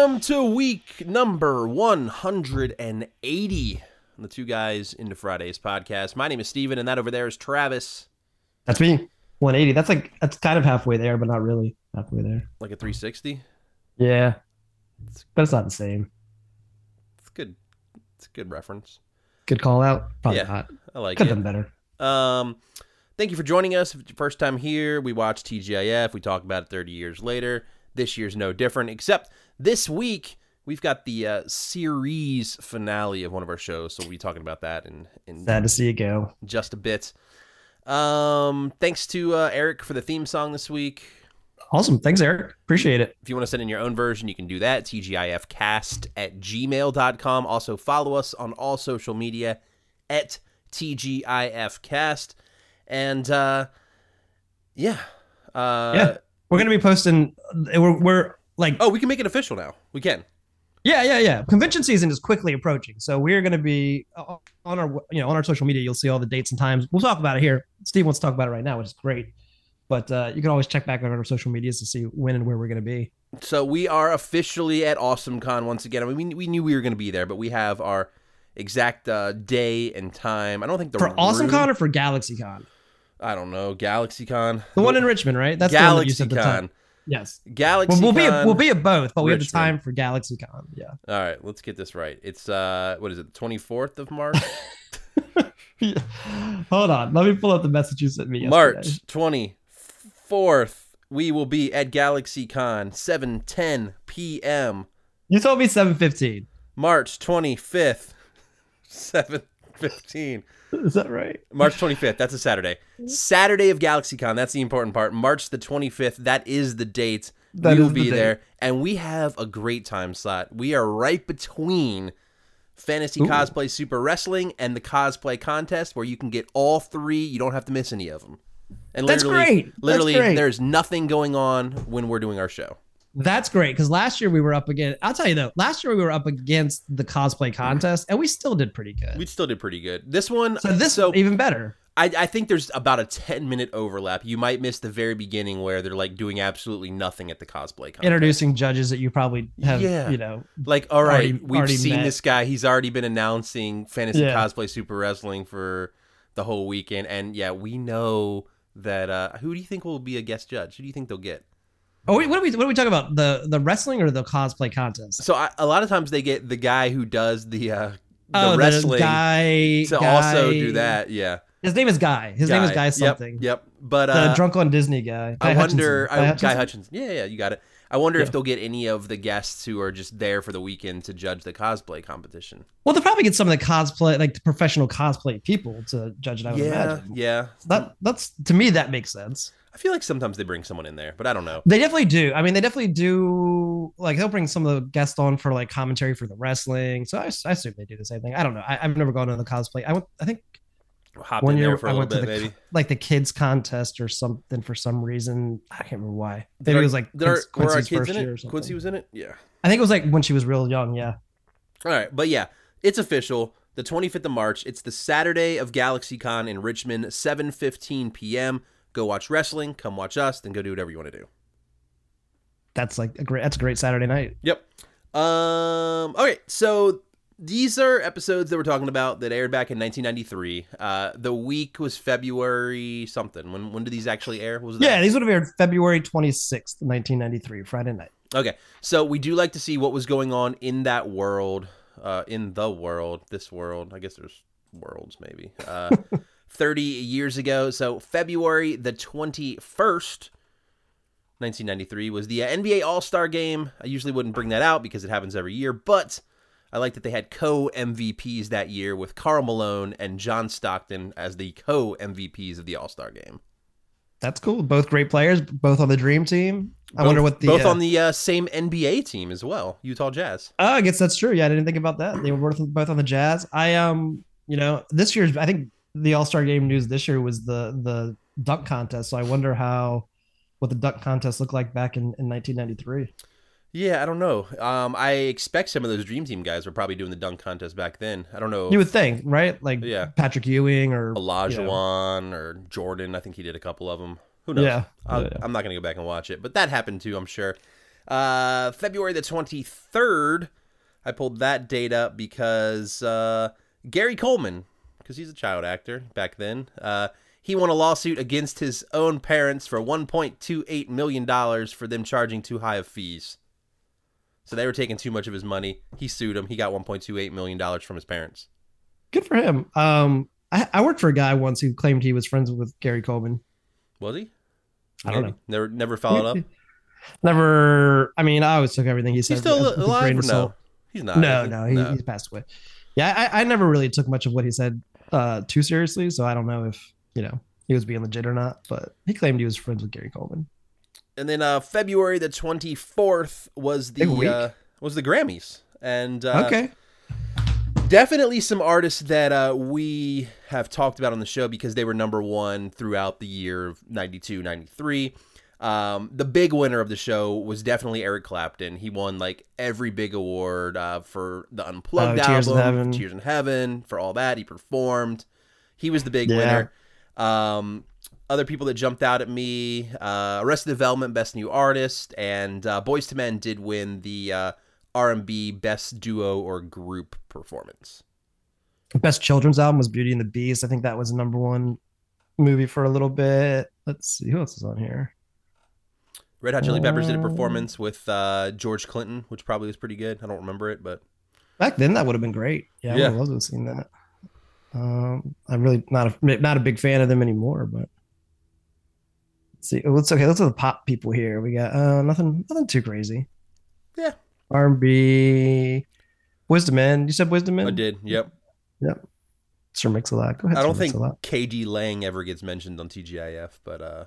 Welcome to week number 180 on the Two Guys into Fridays podcast. My name is Steven, and that over there is Travis. That's me. 180. That's like that's kind of halfway there, but not really halfway there. Like a 360? Yeah, but it's not the same. It's good. It's a good reference. Good call out. Probably Yeah. not. I like Could it. have done better. Um, thank you for joining us. If it's your first time here, we watch TGIF. We talk about it 30 years later. This year's no different, except this week we've got the uh, series finale of one of our shows. So we'll be talking about that in, in Sad to see it go. just a bit. Um, thanks to uh, Eric for the theme song this week. Awesome. Thanks, Eric. Appreciate it. If you want to send in your own version, you can do that. TGIFcast at gmail.com. Also, follow us on all social media at TGIFcast. And uh, yeah. Uh, Yeah. We're gonna be posting. We're we're like Oh, we can make it official now. We can. yeah yeah yeah. Convention season is quickly approaching, so we're gonna be uh, on our you know on our social media. You'll see all the dates and times. We'll talk about it here. Steve wants to talk about it right now, which is great. But uh, you can always check back on our social medias to see when and where we're gonna be. So we are officially at AwesomeCon once again. I mean, we, we knew we were going to be there, but we have our exact uh, day and time. I don't think the For room- AwesomeCon or for GalaxyCon? I don't know. GalaxyCon. The one in Richmond, right? That's the one that you said the GalaxyCon. time. Yes. Galaxy. Well, we'll be at, we'll be at both, but we have the Richmond. time for GalaxyCon. Yeah. All right, let's get this right. It's uh, what is it? Twenty fourth of March. Hold on. Let me pull up the message you sent me yesterday. March twenty fourth. We will be at GalaxyCon, seven ten p.m. You told me 7:15. March twenty fifth, seven fifteen. Is that right? March 25th. That's a Saturday. Mm-hmm. Saturday of GalaxyCon. That's the important part. March the 25th. That is the date. That we will is the be there, and we have a great time slot. We are right between Fantasy Ooh. Cosplay Super Wrestling and the cosplay contest, where you can get all three. You don't have to miss any of them. And That's literally, great. That's literally, great. there's nothing going on when we're doing our show. That's great because last year we were up against. I'll tell you though, last year we were up against the cosplay contest, and we still did pretty good. We still did pretty good. This one, so this so even better. I, I think there's about a 10 minute overlap. You might miss the very beginning where they're like doing absolutely nothing at the cosplay contest. Introducing judges that you probably have, Yeah. you know, Like, all right, Already- we've already seen met. this guy. He's already been announcing fantasy Yeah. cosplay super wrestling for the whole weekend, and yeah, we know that. Uh, who do you think will be a guest judge? Who do you think they'll get? Oh, what are we? What are we talking about? The the wrestling or the cosplay contest? So I, a lot of times they get the guy who does the uh, the oh, wrestling the guy to guy- also do that. Yeah, His name is Guy. His name is Guy something. Yep, but uh, The drunk on Disney guy. I wonder. Hutchinson. I, Guy Guy Hutchinson? Hutchinson. Yeah, yeah, you got it. I wonder if they'll get any of the guests who are just there for the weekend to judge the cosplay competition. Well, they'll probably get some of the cosplay, like the professional cosplay people to judge it. I would yeah, imagine. yeah. That that's to me that makes sense. I feel like sometimes they bring someone in there, but I don't know. They definitely do. I mean, they definitely do. Like they'll bring some of the guests on for like commentary for the wrestling. So I, I assume they do the same thing. I don't know. I, I've never gone to the cosplay. I went. I think Hop one in year there for a I little went bit, to the maybe. like the kids contest or something for some reason. I can't remember why. Maybe our- it was like Quincy- were our Quincy's kids first in year or it? something. Quincy was in it. Yeah. I think it was like when she was real young. Yeah. All right, but yeah, it's official. The 25th of March. It's the Saturday of GalaxyCon in Richmond, 7:15 p.m. Go watch wrestling. Come watch us. Then go do whatever you want to do. That's like a great. That's a great Saturday night. Yep. Um. Okay. So these are episodes that we're talking about that aired back in 1993. Uh, the week was February something. When when did these actually air? What was that? Yeah, these would have aired February twenty sixth, nineteen ninety three, Friday night. Okay. So we do like to see what was going on in that world, uh, in the world, this world. I guess there's worlds maybe. Uh, 30 years ago. So February the 21st, 1993 was the uh, NBA All-Star game. I usually wouldn't bring that out because it happens every year, but I like that they had co-MVPs that year with Karl Malone and John Stockton as the co-MVPs of the All-Star game. That's cool. Both great players, both on the Dream Team. I Both- wonder what the both uh, on the uh, same NBA team as well, Utah Jazz. Oh, I guess that's true. Yeah, I didn't think about that. They were both both on the Jazz. I um, you know, this year's I think the All Star Game news this year was the the dunk contest. So I wonder how what the dunk contest looked like back in, in 1993. Yeah, I don't know. Um, I expect some of those Dream Team guys were probably doing the dunk contest back then. I don't know. You would think, right? Like Yeah. Patrick Ewing or Olajuwon or Jordan. I think he did a couple of them. Who knows? Yeah. Yeah, yeah. I'm not going to go back and watch it, but that happened too, I'm sure. Uh, February the 23rd, I pulled that date up because uh, Gary Coleman, because he's a child actor back then, uh, he won a lawsuit against his own parents for $1.28 million for them charging too high of fees. So they were taking too much of his money. He sued him. He got $1.28 million from his parents. Good for him. Um, I, I worked for a guy once who claimed he was friends with Gary Coleman. Was he? I don't Maybe. know. Never, never followed up. Never. I mean, I always took everything he said. He's still alive no? He's not. No, he? no, he, he's passed away. Yeah, I, I never really took much of what he said uh, too seriously, so I don't know if you know he was being legit or not. But he claimed he was friends with Gary Coleman. And then uh, February the twenty fourth was the uh, was the Grammys, and uh, okay, definitely some artists that uh, we have talked about on the show because they were number one throughout the year of 92, 93. Um, the big winner of the show was definitely Eric Clapton. He won like every big award uh, for the Unplugged Oh, Tears in album, Heaven. Tears in Heaven, for all that. He performed. He was the big Yeah. winner. Um, other people that jumped out at me: uh, Arrested Development, Best New Artist, and uh, Boyz II Men did win the uh, R&B Best Duo or Group Performance. best children's album was Beauty and the Beast. I think that was the number one movie for a little bit. Let's see who else is on here. Red Hot Chili Peppers did a Oh. performance with uh, George Clinton, which probably was pretty good. I don't remember it, but Back then, that would have been great. Yeah, I Yeah. would have loved seen that. Um, I'm really not a not a big fan of them anymore, but let's see. Oh, it's okay. Let's look at the pop people here. We got uh, nothing, nothing too crazy. Yeah. R&B, Wisdom Man. You said Wisdom Man. I did. Yep. Yep. Sir Mix-a-Lot. Go ahead. I don't think KD Lang ever gets mentioned on TGIF, but uh,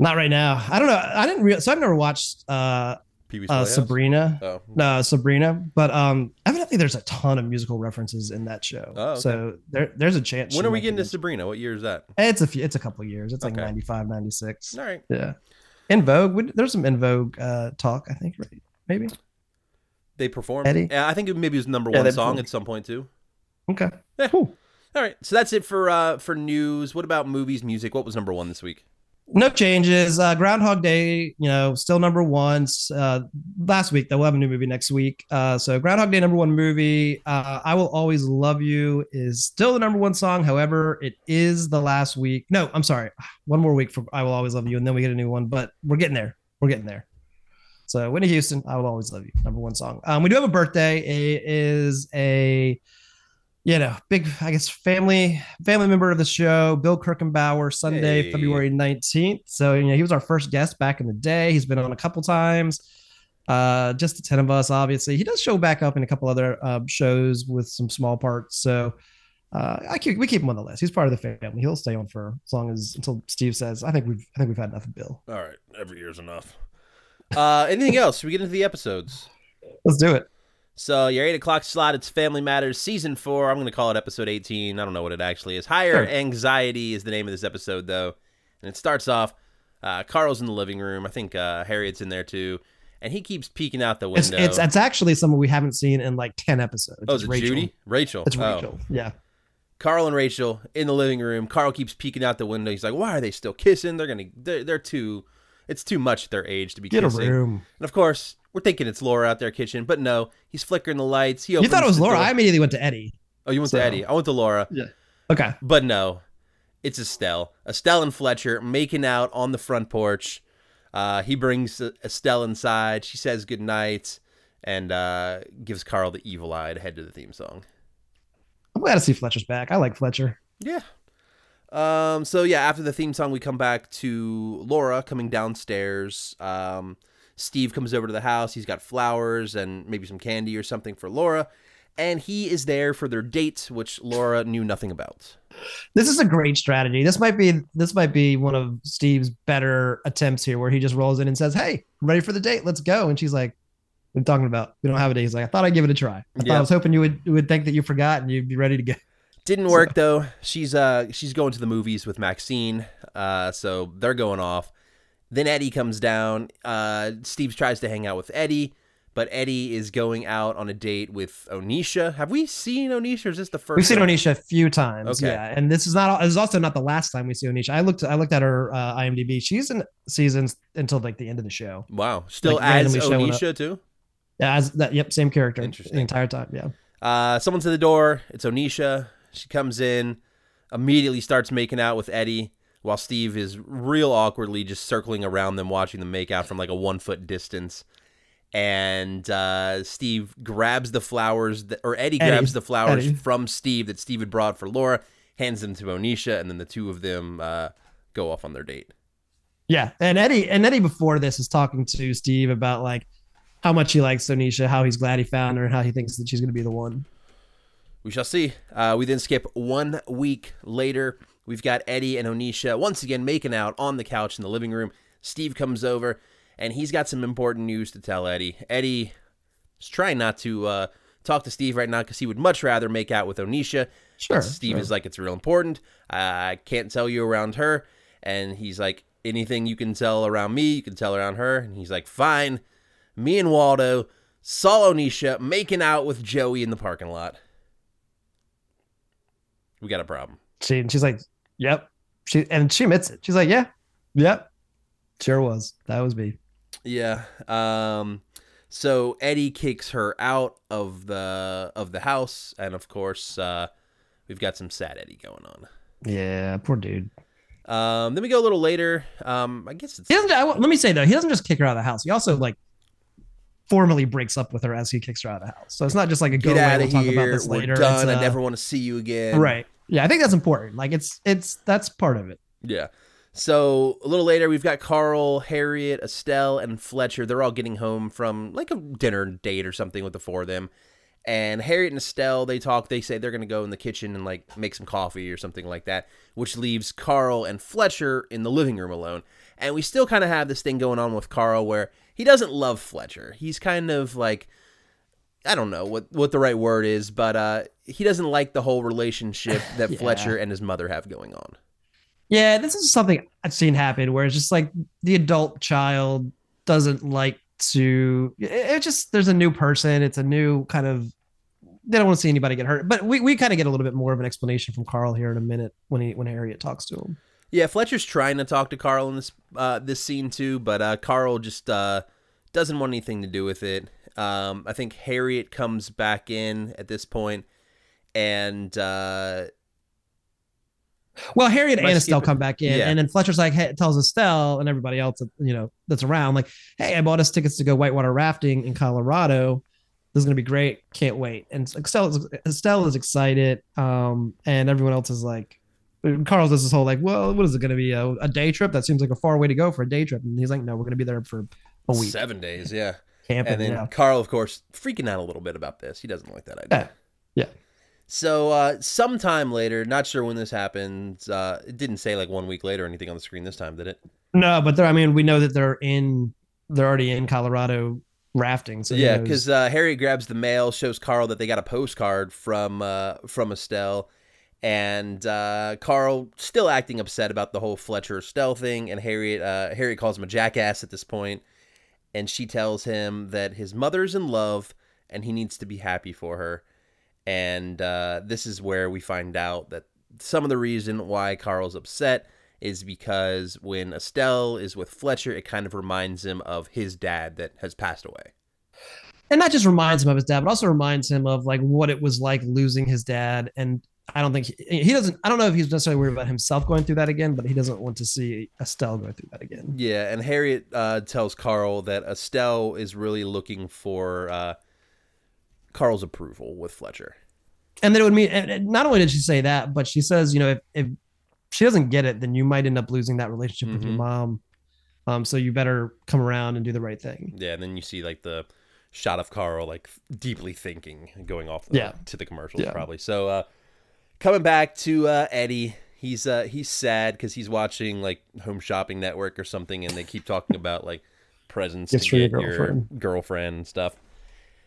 Not right now. I don't know. I didn't real. So I've never watched uh, uh Playhouse? Sabrina. Oh, No, Sabrina. But um, evidently there's a ton of musical references in that show. Oh, okay. So there, there's a chance. when are we getting to Sabrina? What year is that? It's a few, it's a couple of years. It's like Okay. 95, 96. All right. Yeah. En Vogue. There's some En Vogue uh, talk, I think, right? Maybe. They performed. Eddie? Yeah, I think it maybe was number Yeah, one song performed. at some point too. Okay. Yeah. Cool. All right, so that's it for uh for news. What about movies, music? What was number one this week? No changes. Uh, Groundhog Day, you know, still number one. Uh, last week, though, we'll have a new movie next week. Uh, so Groundhog Day, number one movie. Uh, I Will Always Love You is still the number one song. However, it is the last week. No, I'm sorry. One more week for I Will Always Love You, and then we get a new one. But we're getting there. We're getting there. So Whitney Houston, I Will Always Love You, number one song. Um, we do have a birthday. It is a you know, big, I guess, family family member of the show, Bill Kirchenbauer, Sunday, Hey. February 19th. So, you know, he was our first guest back in the day. He's been on a couple times. Uh, just the 10 of us, obviously. He does show back up in a couple other uh, shows with some small parts. So, uh, I keep, we keep him on the list. He's part of the family. He'll stay on for as long as until Steve says, I think we've, I think we've had enough of Bill. All right, every year's enough. Uh, anything else? Should we get into the episodes? Let's do it. So your eight o'clock slot. It's Family Matters season four. I'm going to call it episode 18. I don't know what it actually is. Higher Sure. anxiety is the name of this episode, though, and it starts off. Uh, Carl's in the living room. I think uh, Harriet's in there too, and he keeps peeking out the window. it's, it's actually someone we haven't seen in like 10 episodes. oh, It's is it Rachel. Judy? Rachel. It's Oh. Rachel. Yeah. Carl and Rachel in the living room. Carl keeps peeking out the window. He's like, "Why are they still kissing? They're gonna. They're, they're too. It's too much at their age to be Get a kissing." room. And of course, we're thinking it's Laura out there kitchen, but no, he's flickering the lights. He You thought it was Laura. door. I immediately went to Eddie. oh, you went so- to Eddie. I went to Laura, Yeah. Okay. but no, it's Estelle. Estelle and Fletcher making out on the front porch. Uh, he brings Estelle inside. She says goodnight and uh, gives Carl the evil eye to head to the theme song. I'm glad to see Fletcher's back. I like Fletcher. Yeah. Um, so yeah, after the theme song, we come back to Laura coming downstairs. Um, Steve comes over to the house. He's got flowers and maybe some candy or something for Laura, and he is there for their date, which Laura knew nothing about. This is a great strategy. This might be this might be one of Steve's better attempts here, where he just rolls in and says, "Hey, I'm ready for the date. Let's go." And she's like, "What are you talking about? We don't have a date." He's like, "I thought I'd give it a try. I thought. I was hoping you would would think that you forgot and you'd be ready to go." Didn't work though. She's uh she's going to the movies with Maxine. Uh, so they're going off. Then Eddie comes down. Uh, Steve tries to hang out with Eddie, but Eddie is going out on a date with Onisha. Have we seen Onisha? Or is this the 1st We've seen time? Onisha a few times. Okay. Yeah, and this is not. This is also not the last time we see Onisha. I looked. I looked at her uh, IMDb. She's in seasons until like the end of the show. Wow, still Like, as Onisha too. Yeah, as that. Yep, same character. Interesting. The entire time. Yeah. Uh, someone's at the door. It's Onisha. She comes in, immediately starts making out with Eddie, while Steve is real awkwardly just circling around them, watching them make out from like a one foot distance. And uh, Steve grabs the flowers, that, or Eddie, Eddie. grabs the flowers Eddie. from Steve that Steve had brought for Laura, hands them to Onisha, and then the two of them uh, go off on their date. Yeah, and Eddie and Eddie before this is talking to Steve about like how much he likes Onisha, how he's glad he found her, and how he thinks that she's going to be the one. We shall see. Uh, we then skip one week later. We've got Eddie and Onisha once again making out on the couch in the living room. Steve comes over and he's got some important news to tell Eddie. Eddie is trying not to uh, talk to Steve right now because he would much rather make out with Onisha. Sure. Steve sure. is like, it's real important. I can't tell you around her. And he's like, anything you can tell around me, you can tell around her. And he's like, fine. Me and Waldo saw Onisha making out with Joey in the parking lot. We got a problem. She and she's like, "Yep." She and she admits it. She's like, "Yeah, yep, sure was. That was me." Yeah. Um so Eddie kicks her out of the of the house and of course uh we've got some sad Eddie going on. Yeah, poor dude. Um then we go a little later. Um I guess it's He doesn't. I, let me say though, he doesn't just kick her out of the house. He also like formally breaks up with her as he kicks her out of the house. So it's not just like a go get away. out We'll of talk here. about this We're later. done. It's, I uh, never want to see you again. Right. Yeah, I think that's important. Like it's it's that's part of it. Yeah. So a little later, we've got Carl, Harriet, Estelle, and Fletcher. They're all getting home from like a dinner date or something with the four of them. And Harriet and Estelle, they talk. They say they're going to go in the kitchen and like make some coffee or something like that, which leaves Carl and Fletcher in the living room alone. And we still kind of have this thing going on with Carl where he doesn't love Fletcher. He's kind of like I don't know what what the right word is, but uh, he doesn't like the whole relationship that Yeah. Fletcher and his mother have going on. Yeah, this is something I've seen happen where it's just like the adult child doesn't like to. It, it just there's a new person. It's a new kind of. They don't want to see anybody get hurt, but we, we kind of get a little bit more of an explanation from Carl here in a minute when he when Harriet talks to him. Yeah, Fletcher's trying to talk to Carl in this uh, this scene too, but uh, Carl just uh, doesn't want anything to do with it. Um, I think Harriet comes back in at this point, and uh, Well, Harriet and Estelle come back in, Yeah. and then Fletcher's like, hey, tells Estelle and everybody else, you know, that's around, like, hey, I bought us tickets to go whitewater rafting in Colorado. This is gonna be great. Can't wait. And Estelle is, Estelle is excited, um, and everyone else is like, Carl does this whole like, well, what is it gonna be a, a day trip? That seems like a far way to go for a day trip. And he's like, no, we're gonna be there for a week seven days, yeah. Camping. And then yeah. Carl, of course, freaking out a little bit about this. He doesn't like that idea. Yeah. Yeah. So uh, sometime later, not sure when this happens. Uh, it didn't say like one week later or anything on the screen this time, did it? No, but. I mean, we know that they're in. They're already in Colorado rafting. So yeah, because uh, Harry grabs the mail, shows Carl that they got a postcard from uh, from Estelle, and uh, Carl still acting upset about the whole Fletcher Estelle thing. And Harriet uh, Harriet calls him a jackass at this point, and she tells him that his mother's in love and he needs to be happy for her. And uh, this is where we find out that some of the reason why Carl's upset is because when Estelle is with Fletcher, it kind of reminds him of his dad that has passed away. and that just reminds him of his dad, but also reminds him of like what it was like losing his dad. And I don't think he, he doesn't. I don't know if he's necessarily worried about himself going through that again, but he doesn't want to see Estelle go through that again. Yeah, and Harriet uh, tells Carl that Estelle is really looking for uh, Carl's approval with Fletcher. And then it would mean. Not only did she say that, but she says, you know, if if she doesn't get it, then you might end up losing that relationship with your Mhm. mom. Um, so you better come around and do the right thing. Yeah, and then you see like the shot of Carl like deeply thinking, going off the, Yeah. to the commercials Yeah. probably. So uh, coming back to uh, Eddie, he's uh, he's sad because he's watching like Home Shopping Network or something, and they keep talking about like presents Gifts to your get your girlfriend. girlfriend and stuff.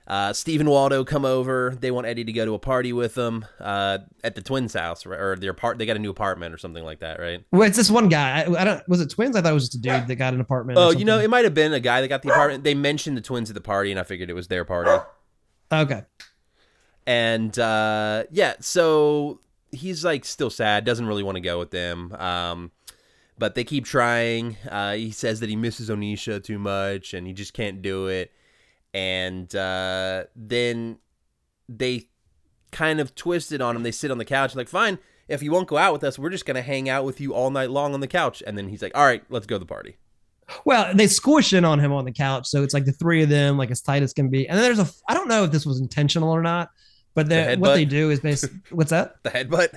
Uh, Steve and Waldo come over. They want Eddie to go to a party with them uh, at the twins' house, right? or their apart. They got a new apartment or something like that, right? Well, it's this one guy. I, I don't. Was it twins? I thought it was just a dude that got an apartment. or Oh, you know, it might have been a guy that got the apartment. They mentioned the twins at the party, and I figured it was their party. okay. And uh, yeah, so he's like still sad, doesn't really want to go with them. Um, but they keep trying. Uh, he says that he misses Onisha too much, and he just can't do it. And uh, then they kind of twisted on him. They sit on the couch, like, fine, if you won't go out with us, we're just gonna hang out with you all night long on the couch. And then he's like, all right, let's go to the party. Well, they squish in on him on the couch, so it's like the three of them, like as tight as can be. And then there's a. I don't know if this was intentional or not, but The what they do is basically what's that? The headbutt.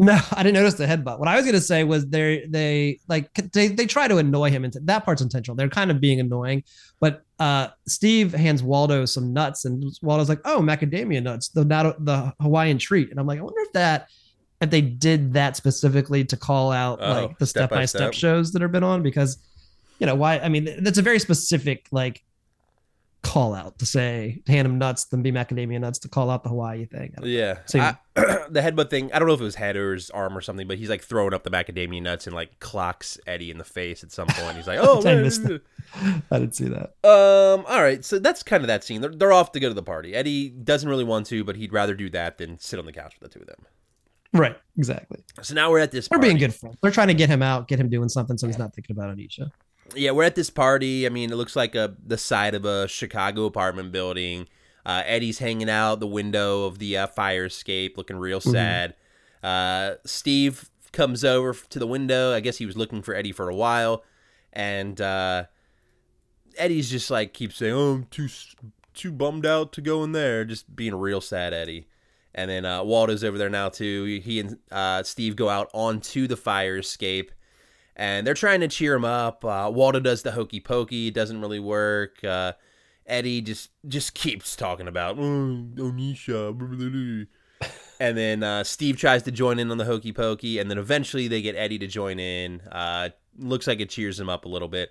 No, I didn't notice the headbutt. What I was gonna say was they they like they they try to annoy him, and that part's intentional. They're kind of being annoying, but uh, Steve hands Waldo some nuts, and Waldo's like, "Oh, macadamia nuts, the not the Hawaiian treat." And I'm like, I wonder if that if they did that specifically to call out Oh, like the step by step. shows that have been on because you know why? I mean, that's a very specific like call out to say to hand him nuts, then be macadamia nuts to call out the Hawaii thing. Yeah. I- the headbutt thing. I don't know if it was head or his arm or something, but he's like throwing up the macadamia nuts and like clocks Eddie in the face at some point. He's like, "Oh, I man." missed I didn't see that. um, all right." So that's kind of that scene. They're, they're off to go to the party. Eddie doesn't really want to, but he'd rather do that than sit on the couch with the two of them. Right, exactly. So now we're at this. They're Party. being good friends. They're trying to get him out, get him doing something, so he's not thinking about Anisha. Yeah, we're at this party. I mean, it looks like a the side of a Chicago apartment building. Uh, Eddie's hanging out the window of the uh, fire escape, looking real Mhm. sad. Uh, Steve comes over to the window. I guess he was looking for Eddie for a while, and uh, Eddie's just like keeps saying, "Oh, I'm too too bummed out to go in there," just being real sad, Eddie. And then uh, Waldo's over there now too. He and uh, Steve go out onto the fire escape and they're trying to cheer him up. Uh, Waldo does the hokey pokey, it doesn't really work. Uh, Eddie just just keeps talking about oh, Onisha, blah, blah, blah." and then uh, Steve tries to join in on the hokey pokey, and then eventually they get Eddie to join in. Uh, looks like it cheers him up a little bit,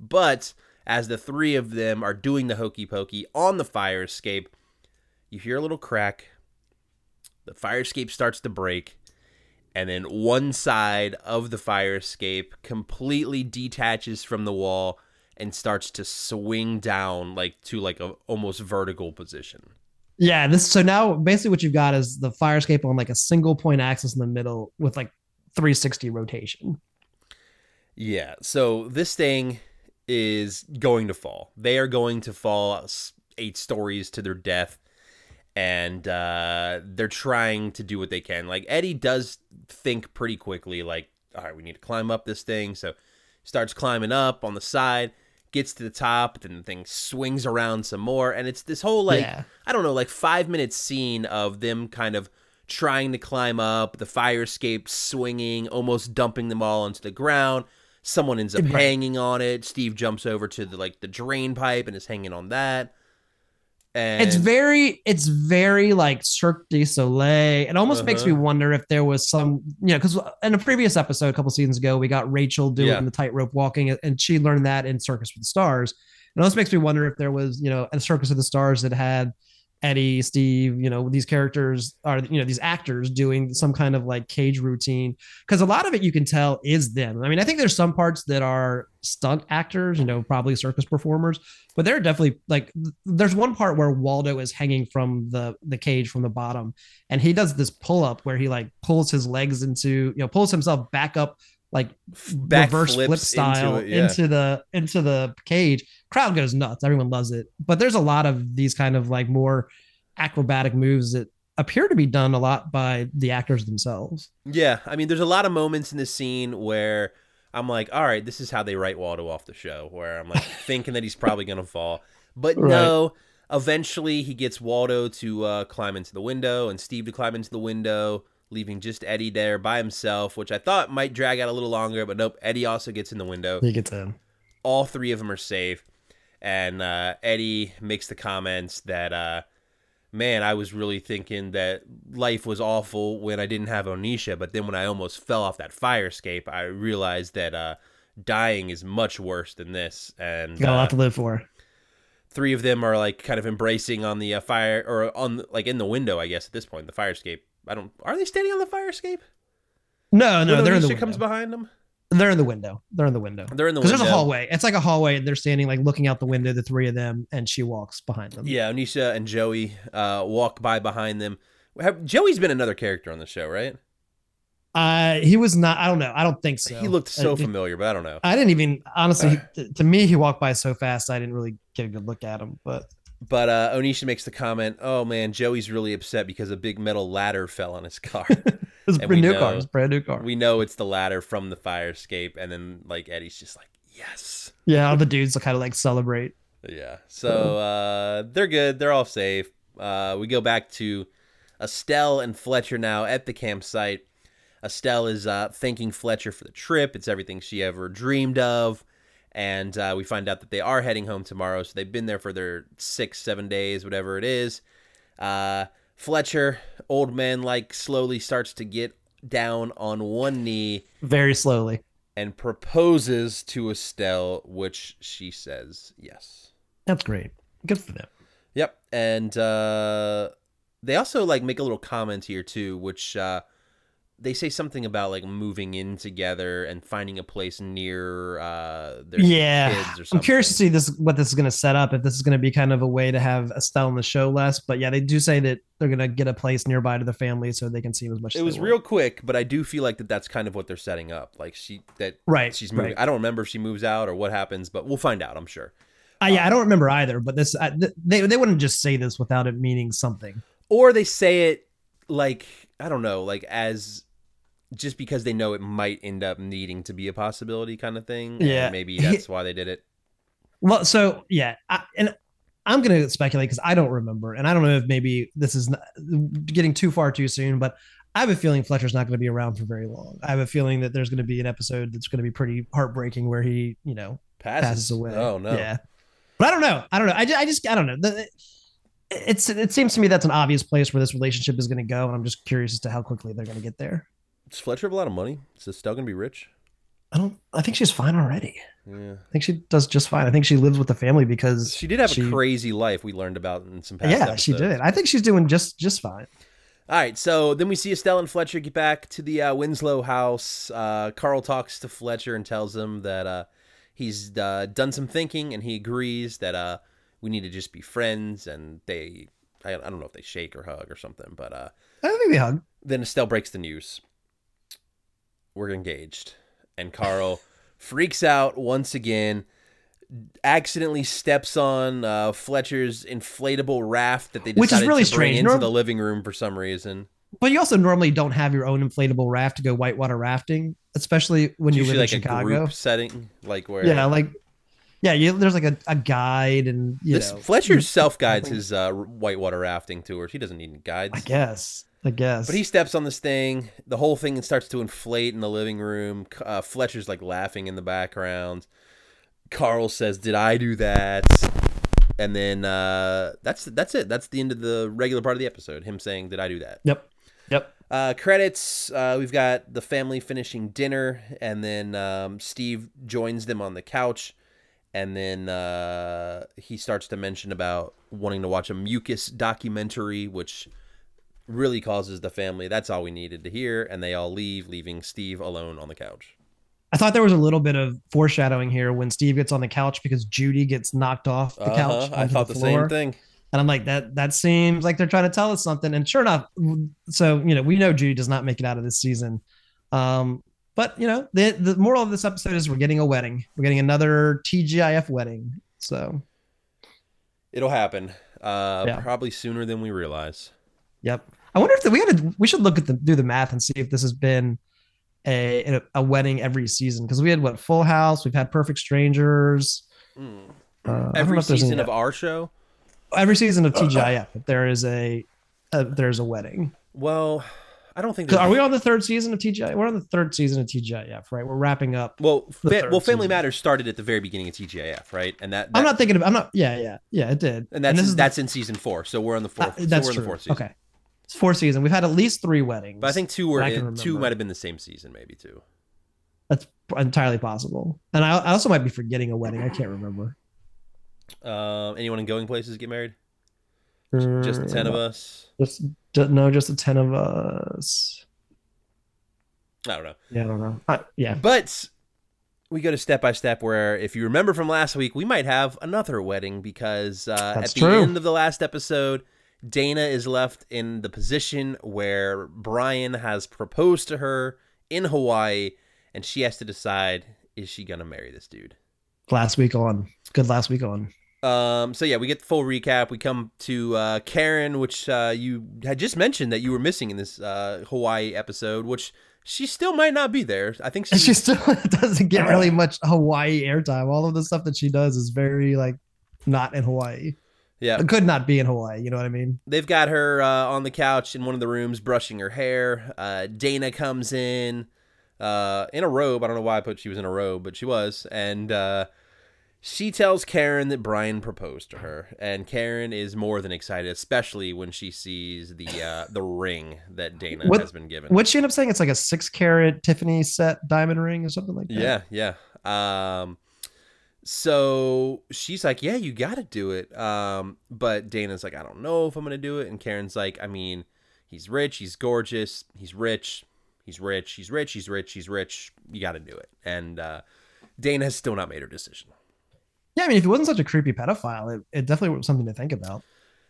but as the three of them are doing the hokey pokey on the fire escape, you hear a little crack. The fire escape starts to break and then one side of the fire escape completely detaches from the wall and starts to swing down like to like a almost vertical position. Yeah, this so now basically what you've got is the fire escape on like a single point axis in the middle with like 360 rotation. Yeah, so this thing is going to fall. They are going to fall eight stories to their death and uh, they're trying to do what they can. Like Eddie does think pretty quickly, like, all right, we need to climb up this thing. So starts climbing up on the side, gets to the top, then the thing swings around some more, and it's this whole like Yeah. I don't know, like five minute scene of them kind of trying to climb up, the fire escape swinging, almost dumping them all onto the ground. Someone ends up Right. hanging on it. Steve jumps over to the like the drain pipe and is hanging on that. And It's very, it's very like Cirque du Soleil. It almost makes me Uh-huh. wonder if there was some, you know, because in a previous episode a couple seasons ago, we got Rachel doing Yeah. the tightrope walking, and she learned that in Circus with the Stars. It almost makes me wonder if there was, you know, a Circus of the Stars that had Eddie, Steve, you know, these characters are, you know, these actors doing some kind of like cage routine. Because a lot of it you can tell is them. I mean, I think there's some parts that are stunt actors, you know, probably circus performers, but they're definitely like there's one part where Waldo is hanging from the the cage from the bottom and he does this pull up where he like pulls his legs into you know pulls himself back up like back reverse flip style into it, yeah. into the into the cage crowd goes nuts everyone loves it but there's a lot of these kind of like more acrobatic moves that appear to be done a lot by the actors themselves Yeah, I mean, there's a lot of moments in the scene where I'm like, all right, this is how they write Waldo off the show, where I'm like thinking that he's probably gonna fall, but Right. no. Eventually, he gets Waldo to uh, climb into the window and Steve to climb into the window, leaving just Eddie there by himself, which I thought might drag out a little longer, but nope. Eddie also gets in the window. he gets in All three of them are safe, and uh, Eddie makes the comments that. Uh, Man, I was really thinking that life was awful when I didn't have Onisha, but then when I almost fell off that fire escape, I realized that uh, dying is much worse than this. And got a uh, lot to live for three of them are like kind of embracing on the uh, fire or on like in the window, I guess at this point, the fire escape. I don't. Are they standing on the fire escape? No, no, they're in the window. comes behind them. They're in the window. They're in the window. They're in the window. there's a hallway. It's like a hallway. and They're standing like looking out the window, the three of them, and she walks behind them. Yeah, Anisha and Joey uh, walk by behind them. Have, Joey's been another character on the show, right? Uh, he was not. I don't know. I don't think so. He looked so Uh, familiar, but I don't know. I didn't even honestly. he- to me, he walked by so fast. I didn't really get a good look at him. But But uh, Onisha makes the comment, "Oh man, Joey's really upset because a big metal ladder fell on his car." it was a brand new know- car. It was a brand new car. we know it's the ladder from the fire escape, and then like Eddie's just like, "Yes." yeah, all the dudes are kind of like celebrate. Yeah. So uh, they're good. They're all safe. Uh, we go back to Estelle and Fletcher now at the campsite. Estelle is uh, thanking Fletcher for the trip. It's everything she ever dreamed of. And uh, we find out that they are heading home tomorrow. So they've been there for their six, seven days, whatever it is. Uh, Fletcher, old man, like slowly starts to get down on one knee Very slowly. and proposes to Estelle, which she says yes. That's great. Good for them. Yep, and uh, they also like make a little comment here too, which uh, they say something about like moving in together and finding a place near uh, their yeah, kids or something. I'm curious to see this what this is going to set up. If this is going to be kind of a way to have Estelle on the show less, but yeah, they do say that they're going to get a place nearby to the family so they can see as much. As possible. It was real want. quick, but I do feel like that that's kind of what they're setting up. Like she that right. she's moving. right. I don't remember if she moves out or what happens, but we'll find out. I'm sure. Uh, yeah, I don't remember either. But this, I, th- they they wouldn't just say this without it meaning something. or they say it like I don't know, like as just because they know it might end up needing to be a possibility kind of thing. and Yeah. maybe that's why they did it. Well, so yeah, I, and I'm going to speculate because I don't remember, and I don't know if maybe this is not, getting too far too soon, but I have a feeling Fletcher's not going to be around for very long. I have a feeling that there's going to be an episode that's going to be pretty heartbreaking where he, you know, Passes, passes away. Oh no. Yeah, but I don't know. I don't know. I just, I just, I don't know. The, it's it seems to me that's an obvious place where this relationship is going to go, and I'm just curious as to how quickly they're going to get there. Does Fletcher have a lot of money? Is Estelle gonna be rich? I don't. I think she's fine already. Yeah. I think she does just fine. I think she lives with the family because She did have she- a crazy life we learned about in some past yeah, she did. I think she's doing just just fine. All right, so then we see Estelle and Fletcher get back to the uh, Winslow house. Uh, Carl talks to Fletcher and tells him that uh, he's uh, done some thinking and he agrees that uh, we need to just be friends. And they, I, I don't know if they shake or hug or something, but uh, I don't think they hug. then Estelle breaks the news. We're engaged. And Carl freaks out once again, accidentally steps on uh, Fletcher's inflatable raft that they Which is really to bring strange. into Norm- the living room for some reason. But you also normally don't have your own inflatable raft to go whitewater rafting, especially when you live in a Chicago. setting, like where Yeah, like yeah, you, there's like a, a guide and you this know. Fletcher self guides his uh, whitewater rafting tours. He doesn't need guides. I guess. I guess. But he steps on this thing. The whole thing starts to inflate in the living room. Uh, Fletcher's like laughing in the background. Carl says, "Did I do that?" And then uh, that's that's it. That's the end of the regular part of the episode. Him saying, "Did I do that?" Yep. Yep. Uh, credits. Uh, we've got the family finishing dinner, and then um, Steve joins them on the couch, and then uh, he starts to mention about wanting to watch a mucus documentary, which really causes the family. That's all we needed to hear, and they all leave, leaving Steve alone on the couch. I thought there was a little bit of foreshadowing here when Steve gets on the couch because Judy gets knocked off the couch. Uh-huh, I thought the, floor. same thing. And I'm like, that that seems like they're trying to tell us something. And sure enough, so you know, we know Judy does not make it out of this season. Um, but you know, the the moral of this episode is we're getting a wedding. We're getting another TGIF wedding. So It'll happen. Uh, Yeah. Probably sooner than we realize. yep. I wonder if the, we got to we should look at the do the math and see if this has been a a wedding every season because we had what Full House, we've had Perfect Strangers. Uh, don't know Every season of our show. every season of TGIF, if there is a, a there's a wedding. Well, I don't think. Are we on the third season of TGIF? We're on the third season of TGIF, right? We're wrapping up. Well, fa- well, Family season. Matters started at the very beginning of TGIF, right? And that, I'm not thinking of. I'm not. Yeah, yeah, yeah. It did. and that's this is the- that's in season four. So we're on the uh, fourth. so that's in true. the fourth season. Okay, it's fourth season. We've had at least three weddings. But I think two were that I can in, two might have been the same season, maybe two. that's entirely possible. And I, I also might be forgetting a wedding. I can't remember. Um, anyone in going places get married? Just the ten of us. Just, just no, just the ten of us. I don't know. Yeah, I don't know. I, yeah, But we go to step by step where, if you remember from last week, we might have another wedding because uh, at the true. end of the last episode, Dana is left in the position where Brian has proposed to her in Hawaii, and she has to decide is she gonna marry this dude. last week on. Good last week on. Um, so yeah, we get the full recap. We come to uh, Karen, which uh, you had just mentioned that you were missing in this uh, Hawaii episode, which she still might not be there. I think And she still doesn't get really much Hawaii airtime. All of the stuff that she does is very like not in Hawaii. Yeah. It could not be in Hawaii. You know what I mean? They've got her uh, on the couch in one of the rooms brushing her hair. Uh, Dana comes in uh, in a robe. I don't know why I put she was in a robe, but she was. And uh, she tells Karen that Brian proposed to her. And Karen is more than excited, especially when she sees the uh, the ring that Dana What- has been given. What she end up saying? It's like a six carat Tiffany set diamond ring or something like that. Yeah, yeah. Um, so she's like, "Yeah, you got to do it." Um, but Dana's like, "I don't know if I'm gonna do it." And Karen's like, "I mean, he's rich, he's gorgeous, he's rich, he's rich, he's rich, he's rich, he's rich. You got to do it." And uh, Dana has still not made her decision. Yeah, I mean, if he wasn't such a creepy pedophile, it, it definitely was something to think about.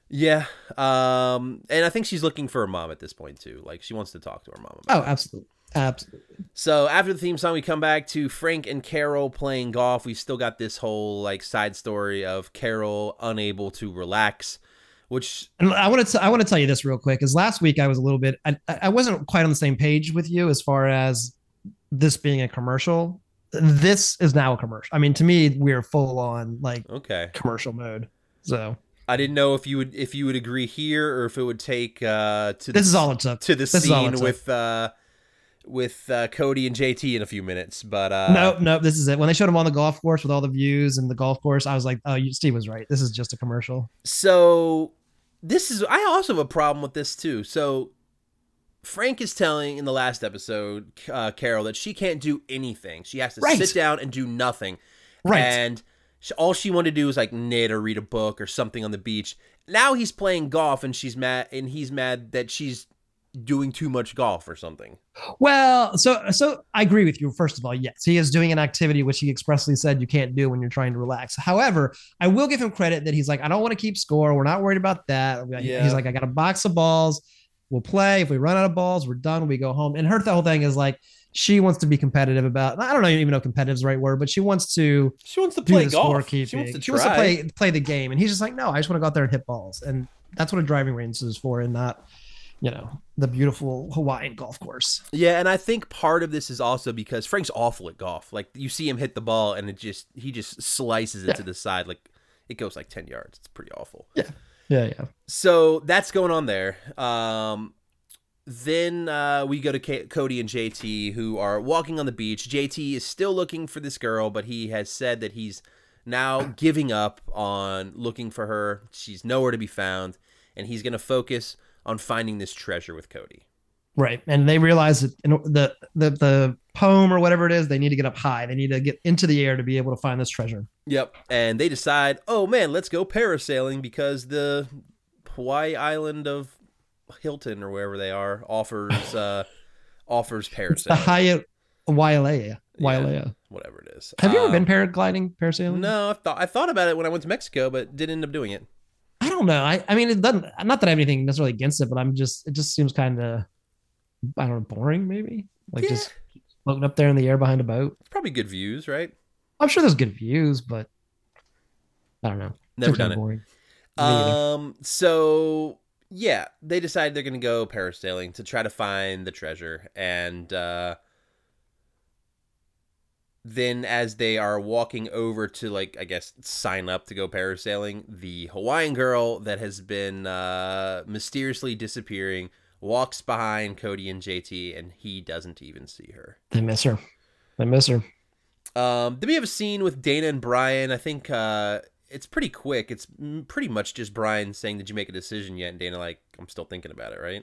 Yeah. Um, and I think she's looking for her mom at this point too. Like she wants to talk to her mom. About Oh, absolutely. Absolutely. So after the theme song, we come back to Frank and Carol playing golf. We still got this whole like side story of Carol unable to relax, which And I want to I want to tell you this real quick. Is last week I was a little bit I, I wasn't quite on the same page with you as far as this being a commercial. This is now a commercial. I mean, to me, we're full on like okay. commercial mode. So I didn't know if you would if you would agree here or if it would take uh to this the, is all it took. to the this is all it scene with uh with uh, Cody and JT in a few minutes. But uh no, no, this is it. When they showed him on the golf course with all the views and the golf course, I was like, oh, you, Steve was right. This is just a commercial. So this is I also have a problem with this too. So Frank is telling in the last episode uh, Carol that she can't do anything. She has to Right. sit down and do nothing. Right. And she, all she wanted to do was like knit or read a book or something on the beach. Now he's playing golf and she's mad and he's mad that she's doing too much golf or something. Well, so so I agree with you. First of all, yes, he is doing an activity which he expressly said you can't do when you're trying to relax. However, I will give him credit that he's like, I don't want to keep score. We're not worried about that. Yeah. He's like, I got a box of balls. We'll play. If we run out of balls, we're done. We go home. And her the whole thing is like she wants to be competitive about. I don't know even know competitive is the right word, but she wants to She wants to play golf. She wants to She wants to play play the game, and he's just like, no, I just want to go out there and hit balls, and that's what a driving range is for, and not, you know, the beautiful Hawaiian golf course. Yeah, and I think part of this is also because Frank's awful at golf. Like you see him hit the ball and it just he just slices it Yeah. to the side like it goes like 10 yards. It's pretty awful. Yeah, yeah. Yeah. So that's going on there. Um then uh, we go to K- Cody and JT, who are walking on the beach. JT is still looking for this girl, but he has said that he's now giving up on looking for her. She's nowhere to be found, and he's going to focus on finding this treasure with Cody. Right, and they realize that the the the poem or whatever it is, they need to get up high. They need to get into the air to be able to find this treasure. Yep. And they decide, oh man, let's go parasailing because the Hawaii island of Hilton or wherever they are offers uh offers The parasailing. Hyatt Wailea. Wailea. whatever it is. Have you ever Um, been paragliding, parasailing? No, I thought I thought about it when I went to Mexico, but didn't end up doing it. I don't know. I, I mean, it doesn't. Not that I have anything necessarily against it, but I'm just. It just seems kind of. I don't know, boring maybe. Like Yeah. just floating up there in the air behind a boat. Probably good views, right? I'm sure there's good views, but I don't know. Never done kinda it. Boring. Um so yeah, they decide they're gonna go parasailing to try to find the treasure and uh then as they are walking over to like I guess sign up to go parasailing, the Hawaiian girl that has been uh mysteriously disappearing walks behind Cody and JT and he doesn't even see her. They miss her. They miss her. Um, then we have a scene with Dana and Brian. I think uh, it's pretty quick. It's pretty much just Brian saying, "Did you make a decision yet?" And Dana like, "I'm still thinking about it." Right?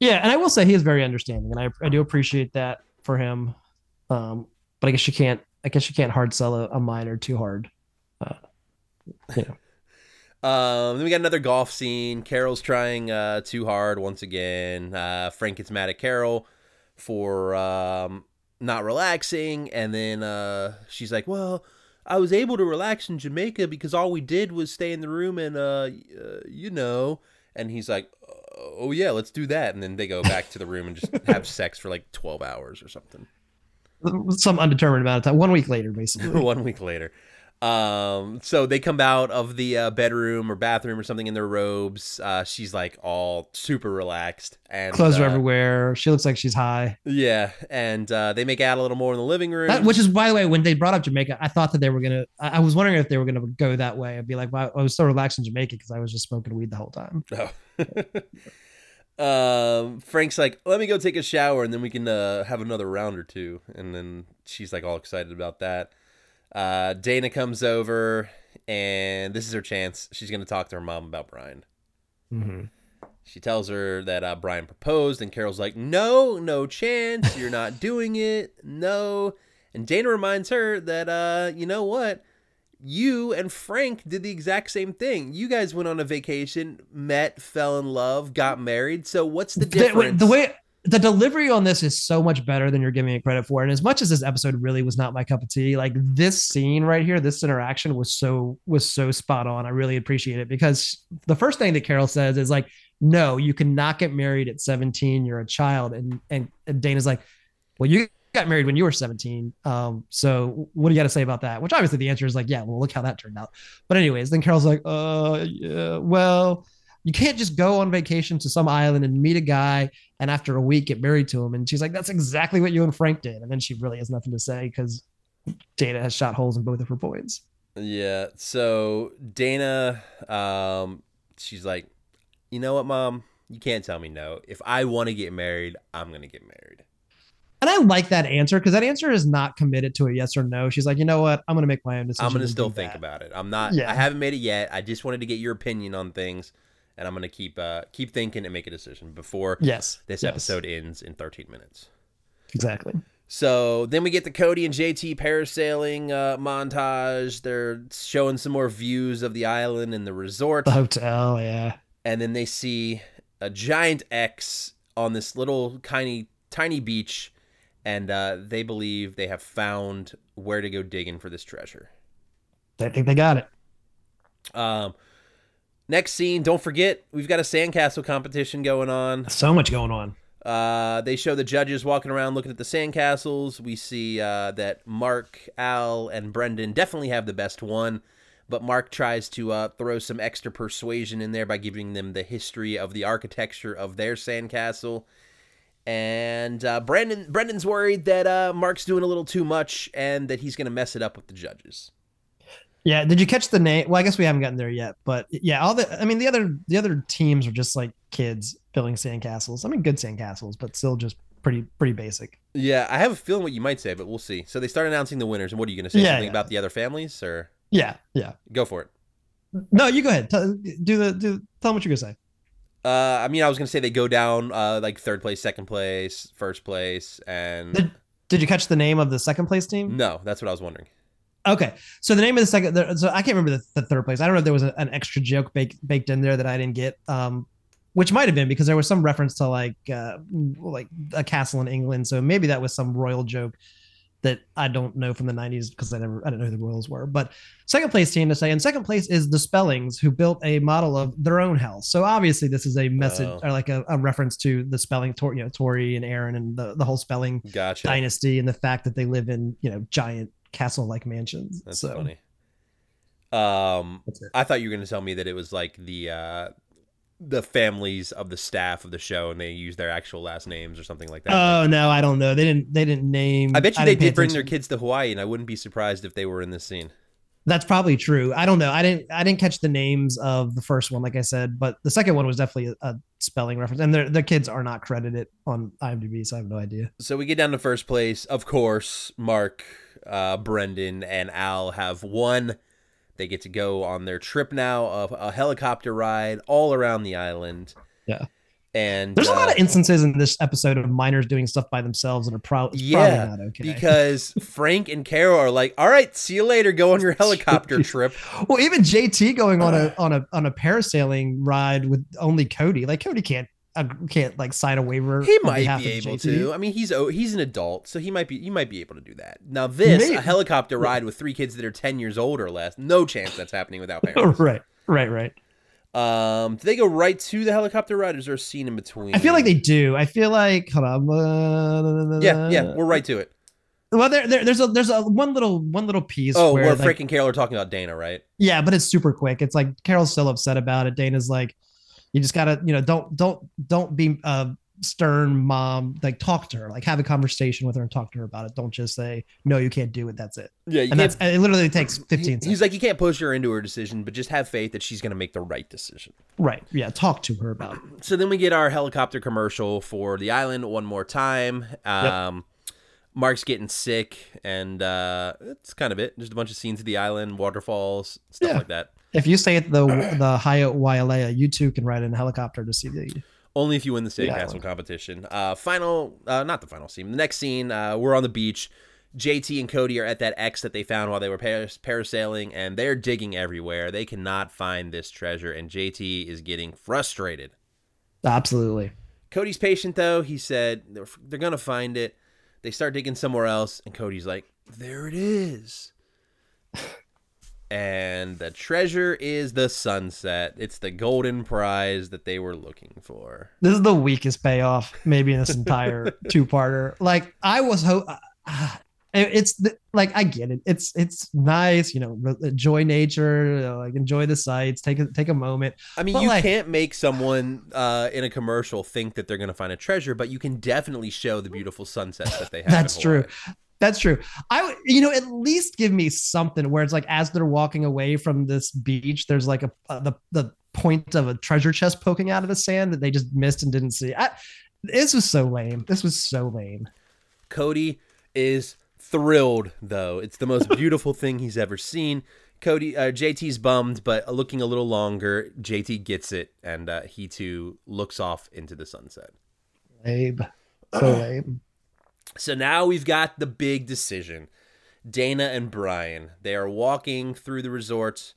Yeah, and I will say he is very understanding, and I, I do appreciate that for him. Um, but I guess you can't. I guess you can't hard sell a, a minor too hard. Uh, you know. Um, then we got another golf scene. Carol's trying uh, too hard once again. Uh, Frank gets mad at Carol for um, not relaxing, and then uh, she's like, "Well, I was able to relax in Jamaica because all we did was stay in the room and, uh, uh, you know." And he's like, "Oh yeah, let's do that." And then they go back to the room and just have sex for like twelve hours or something. Some undetermined amount of time. One week later, basically. One week later. Um, so they come out of the uh, bedroom or bathroom or something in their robes. Uh, she's like all super relaxed and Clothes are uh, everywhere. She looks like she's high. Yeah, and uh, they make out a little more in the living room. That, which is, by the way, when they brought up Jamaica, I thought that they were gonna. I I was wondering if they were gonna go that way. I'd be like, wow, I was so relaxed in Jamaica because I was just smoking weed the whole time. Oh. um, Frank's like, let me go take a shower and then we can uh, have another round or two. And then she's like all excited about that. Uh, Dana comes over and this is her chance. She's going to talk to her mom about Brian. Mm-hmm. She tells her that uh, Brian proposed, and Carol's like, "No, no chance. You're not doing it. No." And Dana reminds her that, uh, you know what? You and Frank did the exact same thing. You guys went on a vacation, met, fell in love, got married. So what's the The, difference? the way the delivery on this is so much better than you're giving it credit for. And as much as this episode really was not my cup of tea, like this scene right here, this interaction was so was so spot on. I really appreciate it because the first thing that Carol says is like, "No, you cannot get married at 17. You're a child." And and, and Dana's like, "Well, you got married when you were 17. Um, so what do you got to say about that?" Which obviously the answer is like, "Yeah, well, look how that turned out." But anyways, then Carol's like, "Uh, yeah, well." You can't just go on vacation to some island and meet a guy and after a week get married to him. And she's like, that's exactly what you and Frank did. And then she really has nothing to say because Dana has shot holes in both of her points. Yeah. So Dana, um, she's like, you know what, mom? You can't tell me no. If I want to get married, I'm gonna get married. And I like that answer because that answer is not committed to a yes or no. She's like, you know what? I'm going to make my own decision. I'm gonna still think that." about it. I'm not. Yeah. I haven't made it yet. I just wanted to get your opinion on things, and I'm gonna keep uh keep thinking and make a decision before Yes. this yes, episode ends in 13 minutes. Exactly. So then we get the Cody and JT parasailing uh, montage. They're showing some more views of the island and the resort. The hotel. Yeah. and then they see a giant X on this little tiny tiny beach, and uh, they believe they have found where to go digging for this treasure. I think they got it. Um, next scene, don't forget we've got a sandcastle competition going on. So much going on. Uh, they show the judges walking around looking at the sandcastles. We see uh, that Mark, Al, and Brendan definitely have the best one, but Mark tries to uh, throw some extra persuasion in there by giving them the history of the architecture of their sandcastle. And uh, Brendan Brendan's worried that uh, Mark's doing a little too much and that he's going to mess it up with the judges. Yeah. Did you catch the name? Well, I guess we haven't gotten there yet, but yeah, all the, I mean, the other, the other teams are just like kids building sandcastles. I mean, good sandcastles, but still just pretty, pretty basic. Yeah, I have a feeling what you might say, but we'll see. So they start announcing the winners, and what are you going to say? Yeah, Something yeah. about the other families, or Yeah. Yeah. go for it? No, you go ahead. Tell, do the, do, tell them what you're going to say. Uh, I mean, I was gonna say they go down uh, like third place, second place, first place, and Did, did you catch the name of the second place team? no, that's what I was wondering. Okay, so the name of the second, the- so I can't remember the, the third place. I don't know if there was a, an extra joke baked baked in there that I didn't get, um, which might have been because there was some reference to like uh, like a castle in England. So maybe that was some royal joke that I don't know from the '90s because I never I didn't know who the royals were. But second place team to say, and second place is the Spellings, who built a model of their own house. So obviously this is a message Oh. or like a, a reference to the Spelling, Tor, you know, Tori and Aaron and the the whole Spelling Gotcha. dynasty and the fact that they live in you know giant castle like mansions. That's so funny. Um, that's. I thought you were gonna tell me that it was like the uh, the families of the staff of the show, and they use their actual last names or something like that. Oh no, I don't know. They didn't. They didn't name. I bet you they didn't pay did bring their kids to Hawaii, and I wouldn't be surprised if they were in this scene. That's probably true. I don't know. I didn't. I didn't catch the names of the first one, like I said, but the second one was definitely a, a spelling reference, and their their kids are not credited on IMDb, so I have no idea. So we get down to first place. Of course, Mark, uh, Brendan, and Al have won. They get to go on their trip now of a helicopter ride all around the island. Yeah. And There's a lot uh, of instances in this episode of minors doing stuff by themselves that are pro- Yeah, probably not okay. because Frank and Carol are like, "All right, see you later. Go on your helicopter trip." well, even JT going on a on a on a parasailing ride with only Cody. Like Cody can't uh, can't like sign a waiver. He might be able to. I mean, he's oh, he's an adult, so he might be you might be able to do that. Now, this Maybe. a helicopter ride with three kids that are ten years old or less, no chance that's happening without parents. right, right, right. um, do they go right to the helicopter ride, or is there a scene in between? I feel like they do. I feel like hold on. uh, Yeah, yeah, we're right to it. Well, there, there, there's a there's a one little one little piece. Oh, where where like, Frank and Carol are talking about Dana, right? Yeah, but it's super quick. It's like Carol's still upset about it. Dana's like, you just gotta, you know, don't don't don't be a stern mom. Like talk to her. Like have a conversation with her and talk to her about it. Don't just say no, you can't do it. That's it. Yeah, you And that's it. Literally takes 15 He- seconds. He's like, you can't push her into her decision, but just have faith that she's going to make the right decision. right. Yeah. Talk to her about it. So then we get our helicopter commercial for the island one more time. Um, Mark's getting sick, and uh, that's kind of it. Just a bunch of scenes of the island, waterfalls, stuff Yeah. like that. If you stay at the the Hyatt Wailea, you too can ride in a helicopter to see the. Only if you win the Yeah. sandcastle competition. Uh, final, uh, not the final scene. The next scene, uh, we're on the beach. JT and Cody are at that X that they found while they were paras- parasailing, and they're digging everywhere. They cannot find this treasure, and JT is getting frustrated. Absolutely. Cody's patient though. He said they're, they're gonna find it. They start digging somewhere else, and Cody's like, "There it is." And the treasure is the sunset. It's the golden prize that they were looking for. This is the weakest payoff, maybe in this entire two parter. Like I was ho- uh, it's the, like I get it. It's it's nice, you know, enjoy nature, you know, like enjoy the sights, take a take a moment. I mean, But, you like- can't make someone uh, in a commercial think that they're gonna find a treasure, but you can definitely show the beautiful sunsets that they have. That's true. Hawaii. That's true. I would, you know, at least give me something where it's like as they're walking away from this beach, there's like a, a the the point of a treasure chest poking out of the sand that they just missed and didn't see. I, this was so lame. This was so lame. Cody is thrilled though. It's the most beautiful thing he's ever seen. Cody uh, JT's bummed, but looking a little longer, JT gets it, and uh, he too looks off into the sunset. Lame. So lame. So now we've got the big decision. Dana and Brian. They are walking through the resort.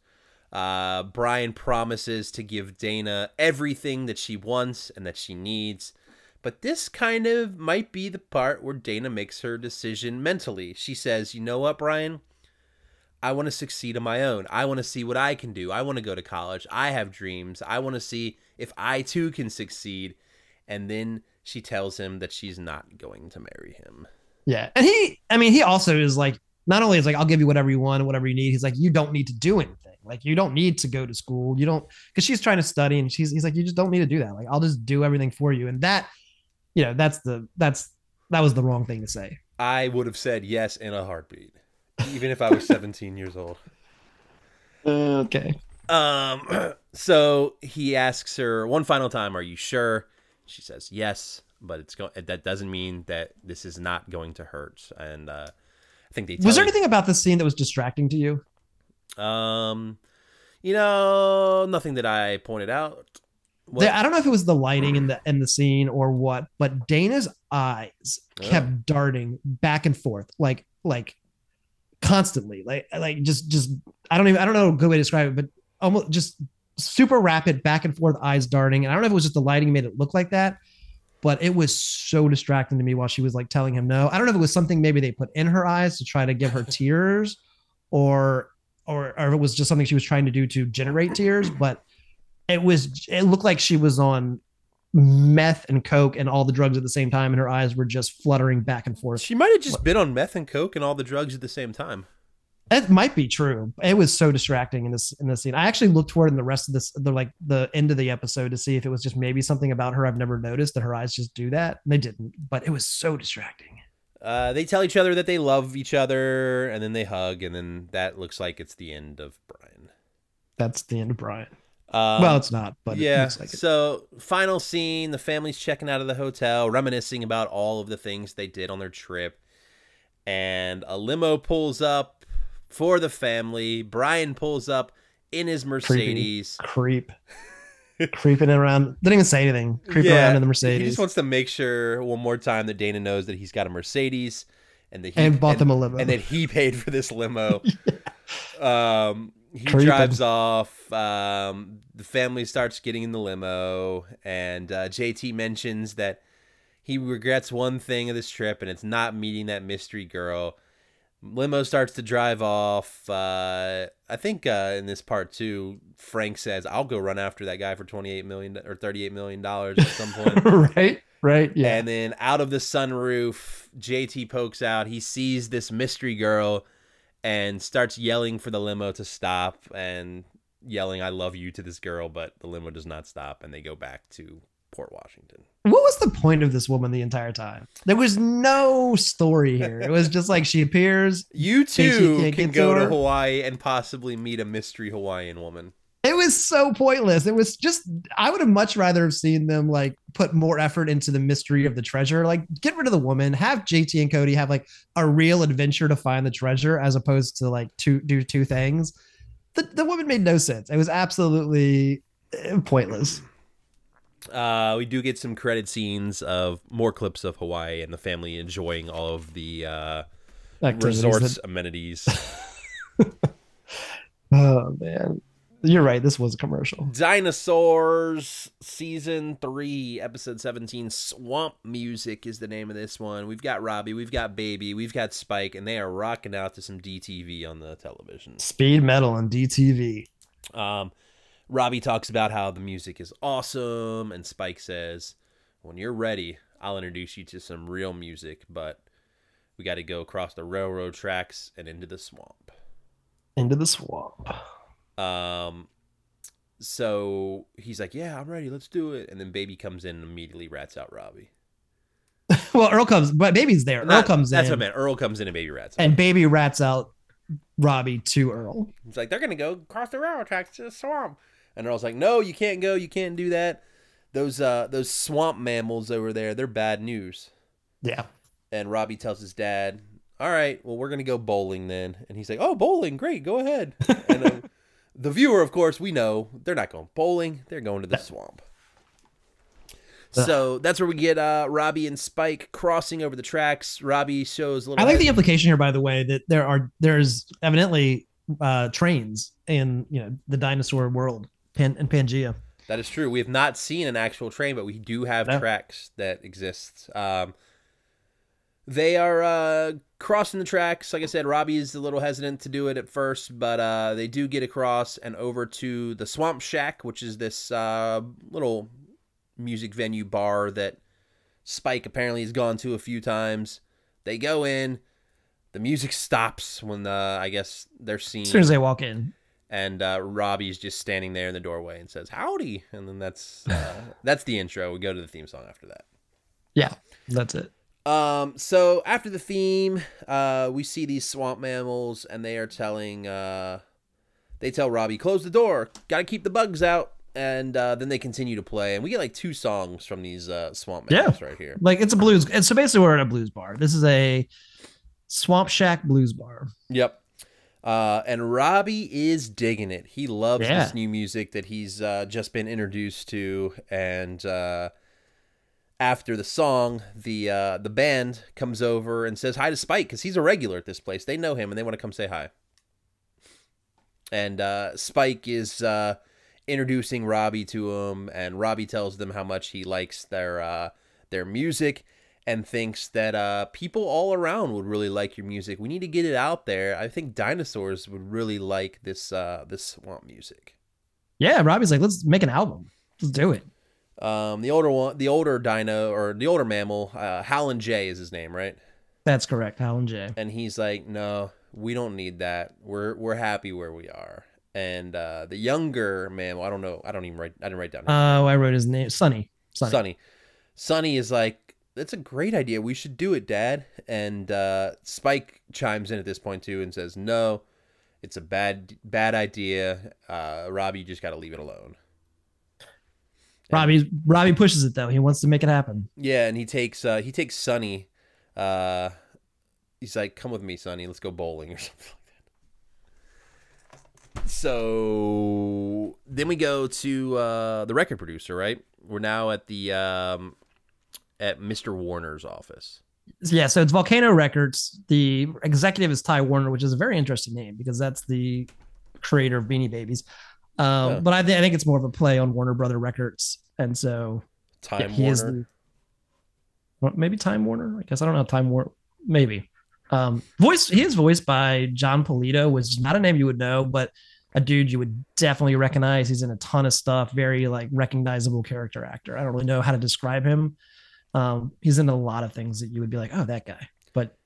Uh, Brian promises to give Dana everything that she wants and that she needs. But this kind of might be the part where Dana makes her decision mentally. She says, You know what, Brian? I want to succeed on my own. I want to see what I can do. I want to go to college. I have dreams. I want to see if I too can succeed. And then she tells him that she's not going to marry him. Yeah. And he, I mean, he also is like, not only is like, I'll give you whatever you want, whatever you need. He's like, you don't need to do anything. Like, you don't need to go to school. You don't, because she's trying to study and she's, he's like, you just don't need to do that. Like, I'll just do everything for you. And that, you know, that's the, that's, that was the wrong thing to say. I would have said yes in a heartbeat, even if I was 17 years old. Okay. Um, so he asks her one final time, "Are you sure?" She says yes, but it's going. That doesn't mean that this is not going to hurt. And uh, I think they Was there anything about this scene that was distracting to you? you- Um, you know, nothing that I pointed out. What- I don't know if it was the lighting in the in the scene or what, but Dana's eyes kept Oh. darting back and forth, like like constantly, like like just just I don't even I don't know a good way to describe it, but almost just super rapid back and forth eyes darting. And I don't know if it was just the lighting made it look like that, but it was so distracting to me while she was like telling him no. I don't know if it was something maybe they put in her eyes to try to give her tears, or or or if it was just something she was trying to do to generate tears, but it was it looked like she was on meth and coke and all the drugs at the same time and her eyes were just fluttering back and forth She might have just been on meth and coke and all the drugs at the same time. It might be true it was so distracting in this in this scene i actually looked for it in the rest of this the like the end of the episode to see if it was just maybe something about her i've never noticed that her eyes just do that and they didn't but it was so distracting Uh, they tell each other that they love each other, and then they hug, and then that looks like it's the end of Brian. that's the end of brian Um, well it's not but it yeah. looks like it. So final scene: the family's checking out of the hotel, reminiscing about all of the things they did on their trip, and a limo pulls up for the family. Brian pulls up in his Mercedes, creep creeping around. Didn't even say anything. Creeping Yeah, around in the Mercedes. He just wants to make sure one more time that Dana knows that he's got a Mercedes and that he and bought and, them a limo. and that he paid for this limo. Um, he Creeping. drives off. Um, the family starts getting in the limo, and uh, JT mentions that he regrets one thing of this trip, and it's not meeting that mystery girl. Limo starts to drive off. Uh, I think uh, in this part too, Frank says, "I'll go run after that guy for twenty-eight million or thirty-eight million dollars at some point." right, right, yeah. And then out of the sunroof, JT pokes out. He sees this mystery girl and starts yelling for the limo to stop and yelling, I love you to this girl, but the limo does not stop and they go back to Port Washington. what was the point of this woman the entire time? There was no story here. It was just like she appears. You too can go to to? Hawaii and possibly meet a mystery Hawaiian woman. It was so pointless. It was just I would have much rather have seen them like put more effort into the mystery of the treasure. Like get rid of the woman, have JT and Cody have like a real adventure to find the treasure as opposed to like two do two things. The the woman made no sense. It was absolutely eh, pointless. Uh, we do get some credit scenes of more clips of Hawaii and the family enjoying all of the uh, Activities resorts that- amenities. oh man. You're right. This was a commercial. Dinosaurs season three, episode seventeen. Swamp music is the name of this one. We've got Robbie, we've got Baby, we've got Spike, and they are rocking out to some DTV on the television. Speed metal and DTV. Um, Robbie talks about how the music is awesome, and Spike says, "When you're ready, I'll introduce you to some real music, but we got to go across the railroad tracks and into the swamp." Into the swamp. Um, so he's like, "Yeah, I'm ready. Let's do it." And then Baby comes in and immediately rats out Robbie. well, Earl comes, but baby's there. Earl comes That's in, what I meant. Earl comes in and Baby rats. out. and baby rats out Robbie to Earl. He's like, "They're gonna go across the railroad tracks to the swamp." And Earl's like, "No, you can't go. You can't do that. Those uh those swamp mammals over there, they're bad news." Yeah. And Robbie tells his dad, "All right, well, we're gonna go bowling then." And he's like, "Oh, bowling, great, go ahead." and um, the viewer, of course, we know they're not going bowling; they're going to the swamp. So that's where we get uh, Robbie and Spike crossing over the tracks. Robbie shows a little. I like the implication here, by the way, that there are there's evidently uh, trains in you know the dinosaur world Pan, in Pangea. That is true. We have not seen an actual train, but we do have No. tracks that exist. Um, they are uh, crossing the tracks. Like I said, Robbie is a little hesitant to do it at first, but uh, they do get across and over to the Swamp Shack, which is this uh, little music venue bar that Spike apparently has gone to a few times. They go in. The music stops when uh, I guess they're seen As soon as they walk in, and uh, Robbie's just standing there in the doorway and says "Howdy," and then that's uh, that's the intro. We go to the theme song after that. yeah, that's it. Um, so after the theme, uh, we see these swamp mammals, and they are telling, uh, they tell Robbie, "Close the door. Got to keep the bugs out." And uh, then they continue to play, and we get like two songs from these uh, swamp Yeah. mammals right here. Like it's a blues. And so basically, we're at a blues bar. This is a Swamp Shack blues bar. Yep. Uh, and Robbie is digging it. He loves Yeah. this new music that he's uh, just been introduced to. And uh, after the song, the uh, the band comes over and says hi to Spike because he's a regular at this place. They know him and they want to come say hi. And uh, Spike is uh, introducing Robbie to him, and Robbie tells them how much he likes their uh, their music and thinks that uh, people all around would really like your music. We need to get it out there. I think dinosaurs would really like this uh, this swamp music. Yeah, Robbie's like, let's make an album. Let's do it. Um, the older one, the older dino or the older mammal, uh, Howlin' J is his name, right? That's correct, Howlin' J. And he's like, "No, we don't need that. We're we're happy where we are." And uh, the younger mammal, I don't know, I don't even write, I didn't write down. his Oh, I wrote his name. Sonny. Sonny. Sonny is like, that's a great idea. We should do it, Dad. And uh, Spike chimes in at this point too and says, no, it's a bad bad idea. Uh, Robbie, you just got to leave it alone. Robbie Robbie pushes it though. He wants to make it happen. Yeah, and he takes uh, he takes Sonny. Uh, he's like, come with me, Sonny. Let's go bowling or something like that. So then we go to uh, the record producer, right? We're now at the um, at Mr. Warner's office. Yeah, so it's Volcano Records. The executive is Ty Warner, which is a very interesting name because that's the creator of Beanie Babies. Um, Yeah. But I, th- I think it's more of a play on Warner Brother Records, and so yeah, Time he is Warner. the well, maybe Time Warner. I guess I don't know Time Warner. Maybe. Um, voice. He is voiced by Jon Polito, which is not a name you would know, but a dude you would definitely recognize. He's in a ton of stuff. Very like recognizable character actor. I don't really know how to describe him. Um, he's in a lot of things that you would be like, oh, that guy, but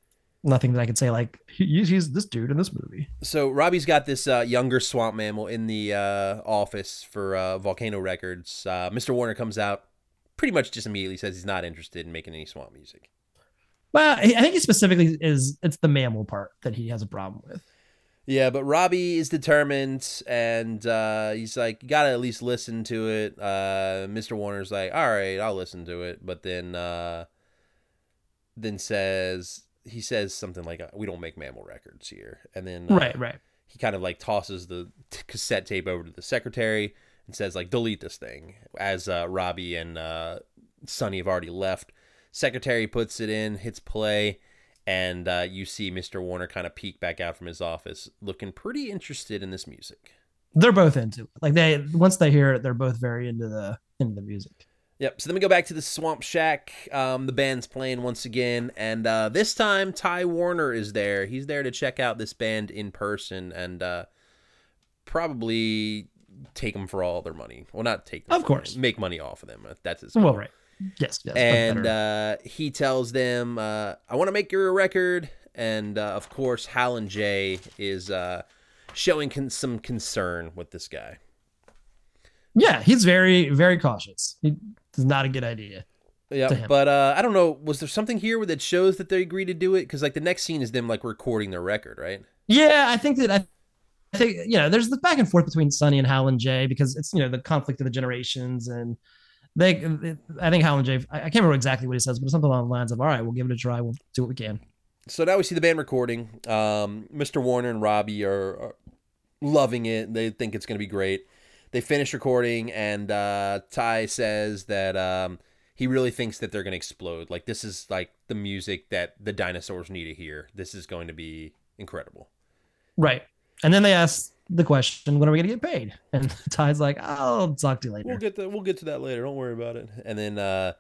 nothing that I could say like he, he's this dude in this movie. So Robbie's got this uh, younger swamp mammal in the uh, office for uh, Volcano Records. Uh, Mr. Warner comes out, pretty much just immediately says he's not interested in making any swamp music. Well, I I think he specifically is it's the mammal part that he has a problem with. Yeah, but Robbie is determined, and uh, he's like, "You gotta at least listen to it." Uh, Mr. Warner's like, "All right, I'll listen to it," but then, uh, then says he says something like, "We don't make mammal records here," and then uh, Right, right. he kind of like tosses the t- cassette tape over to the secretary and says like delete this thing as uh, robbie and uh, sonny have already left secretary puts it in hits play and uh, you see mr warner kind of peek back out from his office looking pretty interested in this music They're both into it. Like they once they hear it, they're both very into the into the music. Yep. So then we go back to the Swamp Shack. Um, the band's playing once again, and uh, this time Ty Warner is there. He's there to check out this band in person and uh, probably take them for all their money. Well, not take them, Of course. money, make money off of them. That's his. Well, right. Yes, yes. And uh, he tells them, uh, "I want to make your record." And uh, of course, Howlin' J is uh, showing con- some concern with this guy. yeah, he's very, very cautious. He, it's not a good idea. Yeah, but uh, I don't know. Was there something here that shows that they agreed to do it? Because like the next scene is them like recording their record, right? Yeah, I think that I, I think you know, there's the back and forth between Sonny and Howlin' J because it's you know the conflict of the generations and they. I think Howlin' J. I, I can't remember exactly what he says, but something along the lines of, "All right, we'll give it a try. We'll do what we can." So now we see the band recording. Um, Mr. Warner and Robbie are, are loving it. They think it's going to be great. They finish recording, and uh, Ty says that um, he really thinks that they're going to explode. Like this is like the music that the dinosaurs need to hear. This is going to be incredible. Right. And then they ask the question, "When are we going to get paid?" And Ty's like, "I'll talk to you later." We'll get to we'll get to that later. Don't worry about it. And then uh,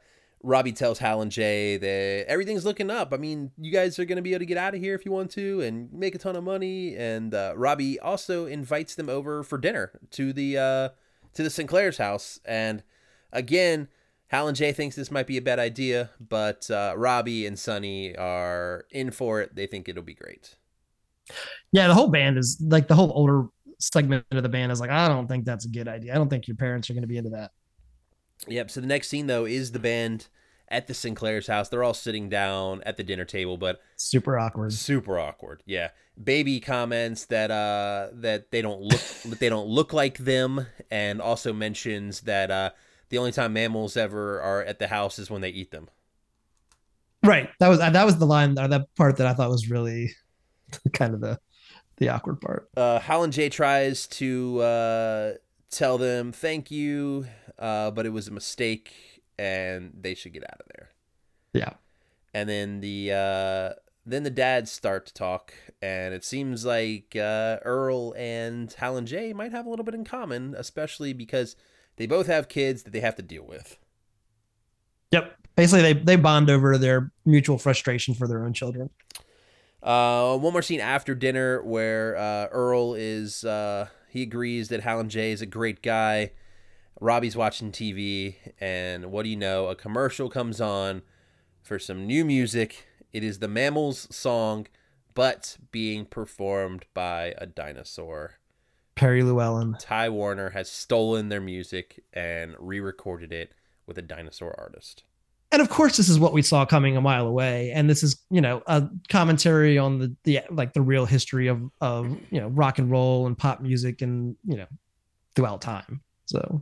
Robbie tells Howlin' J that everything's looking up. I mean, you guys are going to be able to get out of here if you want to and make a ton of money. And uh, Robbie also invites them over for dinner to the uh, to the Sinclair's house. And again, Howlin' J thinks this might be a bad idea, but uh, Robbie and Sonny are in for it. They think it'll be great. Yeah, the whole band is like the whole older segment of the band is like, I don't think that's a good idea. I don't think your parents are going to be into that. Yep. So the next scene though is the band at the Sinclair's house. They're all sitting down at the dinner table, but Super awkward. super awkward. Yeah. Baby comments that uh that they don't look that they don't look like them, and also mentions that uh the only time mammals ever are at the house is when they eat them. Right. That was that was the line or that part that I thought was really kind of the the awkward part. Uh, Howlin' J tries to uh, tell them thank you, uh, but it was a mistake, and they should get out of there. Yeah. and then the uh then the dads start to talk and it seems like uh earl and howlin' j might have a little bit in common especially because they both have kids that they have to deal with Yep. Basically, they they bond over their mutual frustration for their own children. Uh one more scene after dinner where uh earl is uh he agrees that howlin' j is a great guy robbie's watching tv and what do you know a commercial comes on for some new music it is the mammals song but being performed by a dinosaur Perry Llewellyn. Ty Warner has stolen their music and re-recorded it with a dinosaur artist. And of course, this is what we saw coming a mile away. And this is, you know, a commentary on the the like the real history of of you know rock and roll and pop music and you know throughout time. So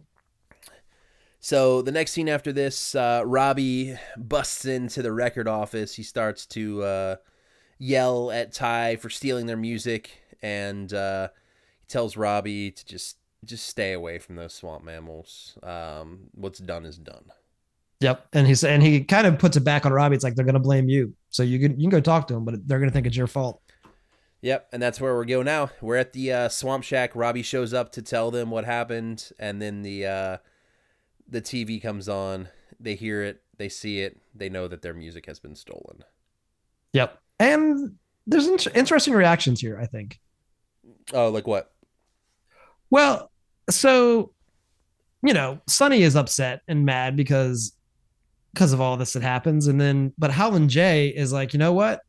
So the next scene after this, uh, Robbie busts into the record office. He starts to uh, yell at Ty for stealing their music, and uh, he tells Robbie to just just stay away from those swamp mammals. Um, what's done is done. Yep. And he's and he kind of puts it back on Robbie. It's like they're gonna blame you. So you can you can go talk to him, but they're gonna think it's your fault. Yep, and that's where we go now. We're at the uh, swamp shack. Robbie shows up to tell them what happened, and then the uh, the TV comes on. They hear it, they see it, they know that their music has been stolen. Yep. And there's in- interesting reactions here. I think. Oh, like what? Well, so you know, Sonny is upset and mad because because of all this that happens, and then but Howlin' J is like, you know what?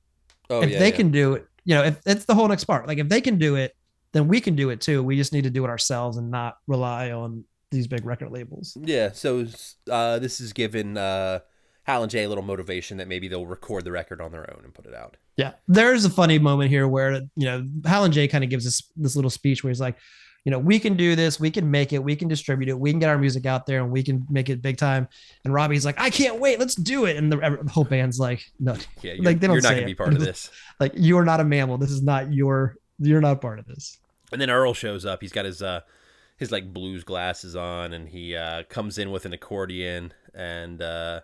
Oh, if yeah, they yeah. can do it, you know, if it's the whole next part. Like if they can do it, then we can do it too. We just need to do it ourselves and not rely on these big record labels. Yeah, so uh, this is giving uh, Howlin' J a little motivation that maybe they'll record the record on their own and put it out. Yeah. There's a funny moment here where, you know, Howlin' J kind of gives this this little speech where he's like, you know, we can do this, we can make it, we can distribute it, we can get our music out there and we can make it big time. And Robbie's like, I can't wait, let's do it. And the, whole band's like, no, Yeah, you're, Like, they don't you're not to it. be part of this. like you're not a mammal. This is not your you're not part of this. And then Earl shows up. He's got his uh, his like blues glasses on, and he uh, comes in with an accordion, and uh,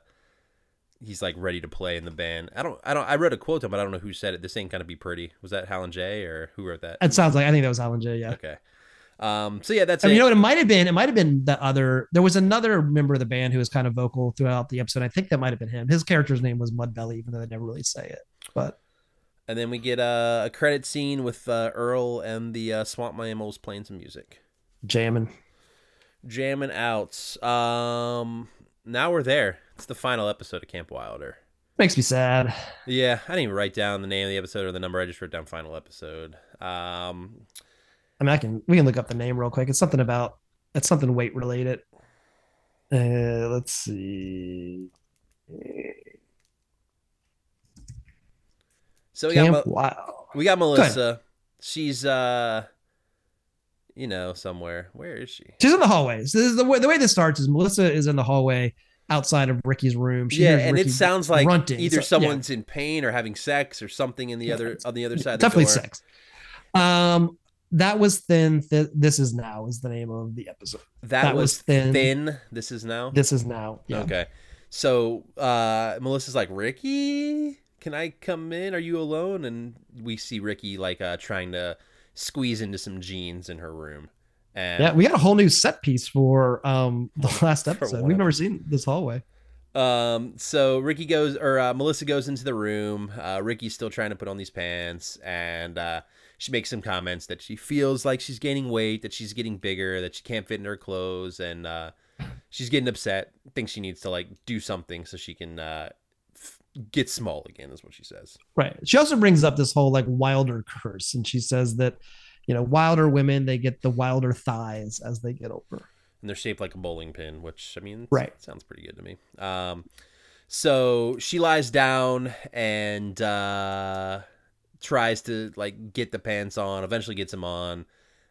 he's like ready to play in the band. I don't, I don't, I read a quote him, but I don't know who said it. This ain't gonna be pretty. Was that and Jay or who wrote that? It sounds like I think that was and Jay, yeah. Okay. Um. So yeah, that's I mean, you know what? It might have been. It might have been the other. There was another member of the band who was kind of vocal throughout the episode. I think that might have been him. His character's name was Mudbelly, even though they never really say it. But And then we get uh, a credit scene with uh, Earl and the uh, Swamp Mammals playing some music, jamming. jamming out. Um, now we're there. It's the final episode of Camp Wilder. Makes me sad. Yeah, I didn't even write down the name of the episode or the number. I just wrote down final episode. Um, I mean, I can we can look up the name real quick. It's something about it's something weight related. Uh, let's see. so we got Camp Mel- Wow. we got Melissa. She's uh, you know, somewhere. Where is she? She's in the hallways. This is the way the way this starts is Melissa is in the hallway outside of Ricky's room. She yeah, and Ricky it sounds like grunting. either So- yeah. someone's in pain or having sex or something in the Yeah, other on the other side. Of definitely sex. Um, that was thin. Th- this is now is the name of the episode. That, That was, was Thin. thin. This is now. This is now. Yeah. Okay. So uh Melissa's like, Ricky, can I come in? Are you alone? And we see Ricky like uh trying to squeeze into some jeans in her room. And Yeah, we got a whole new set piece for um the last episode. We've never seen this hallway. um so Ricky goes or uh, Melissa goes into the room. Uh Ricky's still trying to put on these pants and uh she makes some comments that she feels like she's gaining weight, that she's getting bigger, that she can't fit in her clothes and uh she's getting upset, thinks she needs to like do something so she can uh f- get small again is what she says. Right. She also brings up this whole like wilder curse, and she says that you know wilder women they get the wilder thighs as they get older. and they're shaped like a bowling pin, which I mean, Right. sounds pretty good to me. Um, so she lies down and uh, tries to like get the pants on. Eventually, gets him on.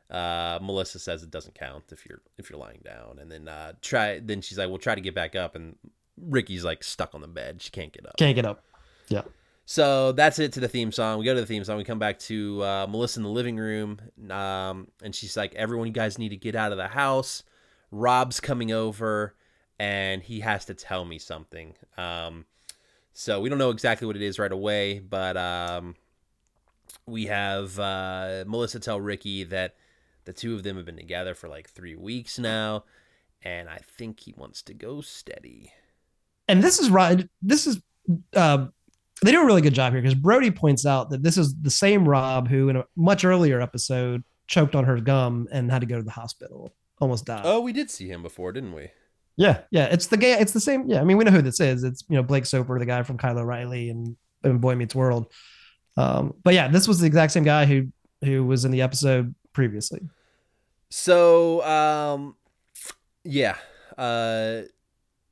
Uh, Melissa says it doesn't count if you're if you're lying down, and then uh, try. Then she's like, "We'll try to get back up," and Ricky's like stuck on the bed. She can't get up. Can't get up. Yeah. So that's it to the theme song. We go to the theme song. We come back to uh, Melissa in the living room, um, and she's like, "Everyone, you guys need to get out of the house. Rob's coming over, and he has to tell me something." Um, so we don't know exactly what it is right away, but um, we have uh, Melissa tell Ricky that the two of them have been together for like three weeks now, and I think he wants to go steady. And this is right. This is uh, they do a really good job here because Brody points out that this is the same Rob who in a much earlier episode choked on her gum and had to go to the hospital, almost died. Oh, we did see him before, didn't we? Yeah, yeah, it's the guy. It's the same. Yeah, I mean, we know who this is. It's you know Blake Soper, the guy from Kylo Riley and, and Boy Meets World. Um, but yeah, this was the exact same guy who who was in the episode previously. So, um, yeah, uh,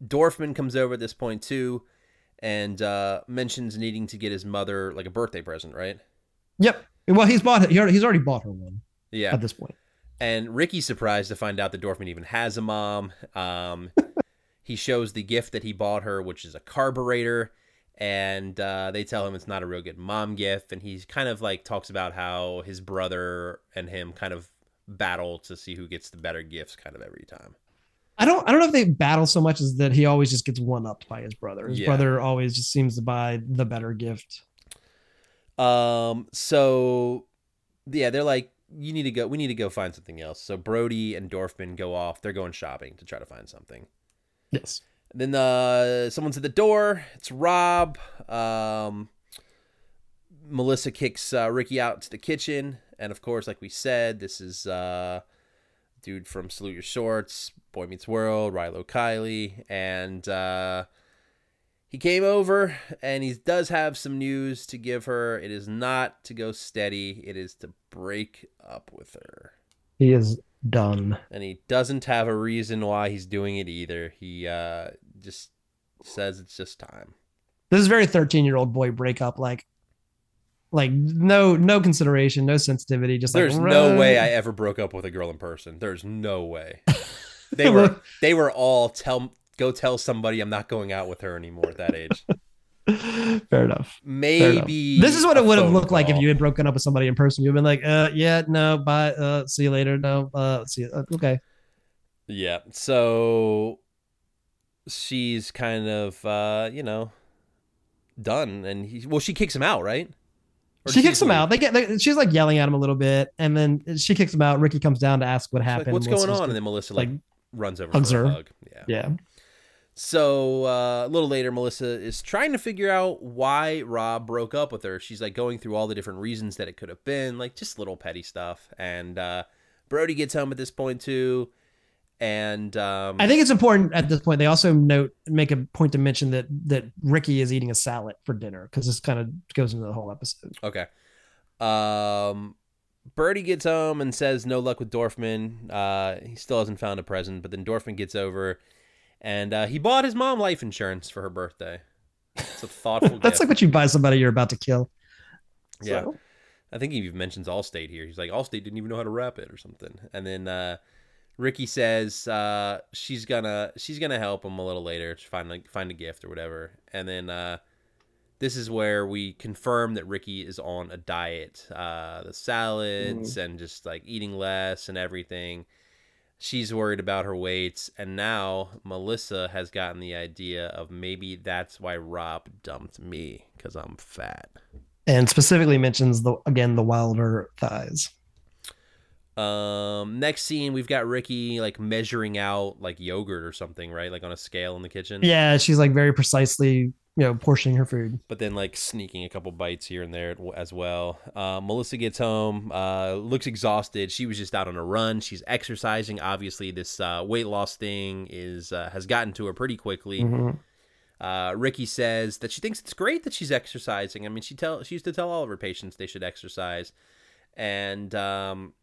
Dorfman comes over at this point too, and uh, mentions needing to get his mother like a birthday present, right? Yep. Well, he's bought. He's already bought her one Yeah. at this point. And Ricky's surprised to find out that Dorfman even has a mom. Um, he shows the gift that he bought her, which is a carburetor, and uh, they tell him it's not a real good mom gift. And he kind of like talks about how his brother and him kind of battle to see who gets the better gifts kind of every time. I don't I don't know if they battle so much as that he always just gets one upped by his brother. His Yeah. brother always just seems to buy the better gift. Um. So, yeah, they're like, you need to go. We need to go find something else. So Brody and Dorfman go off. They're going shopping to try to find something. Yes. Then uh, someone's at the door. It's Rob. Um, Melissa kicks uh, Ricky out to the kitchen, and of course, like we said, this is uh, dude from Salute Your Shorts, Boy Meets World, Rilo Kiley, and uh, he came over, and he does have some news to give her. It is not to go steady; it is to break up with her He is done. and he doesn't have a reason why he's doing it either. He uh, just says it's just time. This is very 13 year old boy breakup. Like, like no no consideration, no sensitivity. Just There's like, no way I ever broke up with a girl in person. There's no way. They were they were all tell go tell somebody I'm not going out with her anymore at that age. Fair enough. Fair enough. Maybe This is what it would have looked like if you had broken up with somebody in person. You've been like, uh, yeah, no, bye, uh, see you later, no, uh, see you, uh, okay. Yeah. So she's kind of uh, you know done, and he well she kicks him out, right? Or she kicks him leave? out. They get, they, she's like yelling at him a little bit, and then she kicks him out. Ricky comes down to ask what She's like, happened. What's going on? And then Melissa like, like, runs over hugs for a her. hug. Yeah. yeah, So uh, a little later, Melissa is trying to figure out why Rob broke up with her. She's like going through all the different reasons that it could have been, like just little petty stuff. And uh, Brody gets home at this point too, and um, I think it's important at this point. They also note make a point to mention that that Ricky is eating a salad for dinner because this kind of goes into the whole episode. okay. Um, Brody gets home and says no luck with Dorfman. Uh, he still hasn't found a present, but then Dorfman gets over, and uh, he bought his mom life insurance for her birthday. It's a thoughtful. That's gift. like what you buy somebody you're about to kill. Yeah. So, I think he even mentions Allstate here. He's like, Allstate didn't even know how to wrap it or something. And then uh, Ricky says uh, she's gonna she's gonna help him a little later to find like find a gift or whatever. And then uh, this is where we confirm that Ricky is on a diet. Uh, the salads and just like eating less and everything. She's worried about her weights and now Melissa has gotten the idea of maybe that's why Rob dumped me because I'm fat. and specifically mentions the again the wilder thighs. Um, next scene we've got Ricky like measuring out like yogurt or something, right? Like on a scale in the kitchen. Yeah, she's like very precisely, you know, portioning her food. But then like sneaking a couple bites here and there as well. Uh, Melissa gets home, uh, looks exhausted. She was just out on a run. She's exercising. Obviously, this uh, weight loss thing is uh, has gotten to her pretty quickly. Mhm. Uh, Ricky says that she thinks it's great that she's exercising. I mean, she tell she used to tell all of her patients they should exercise, and um,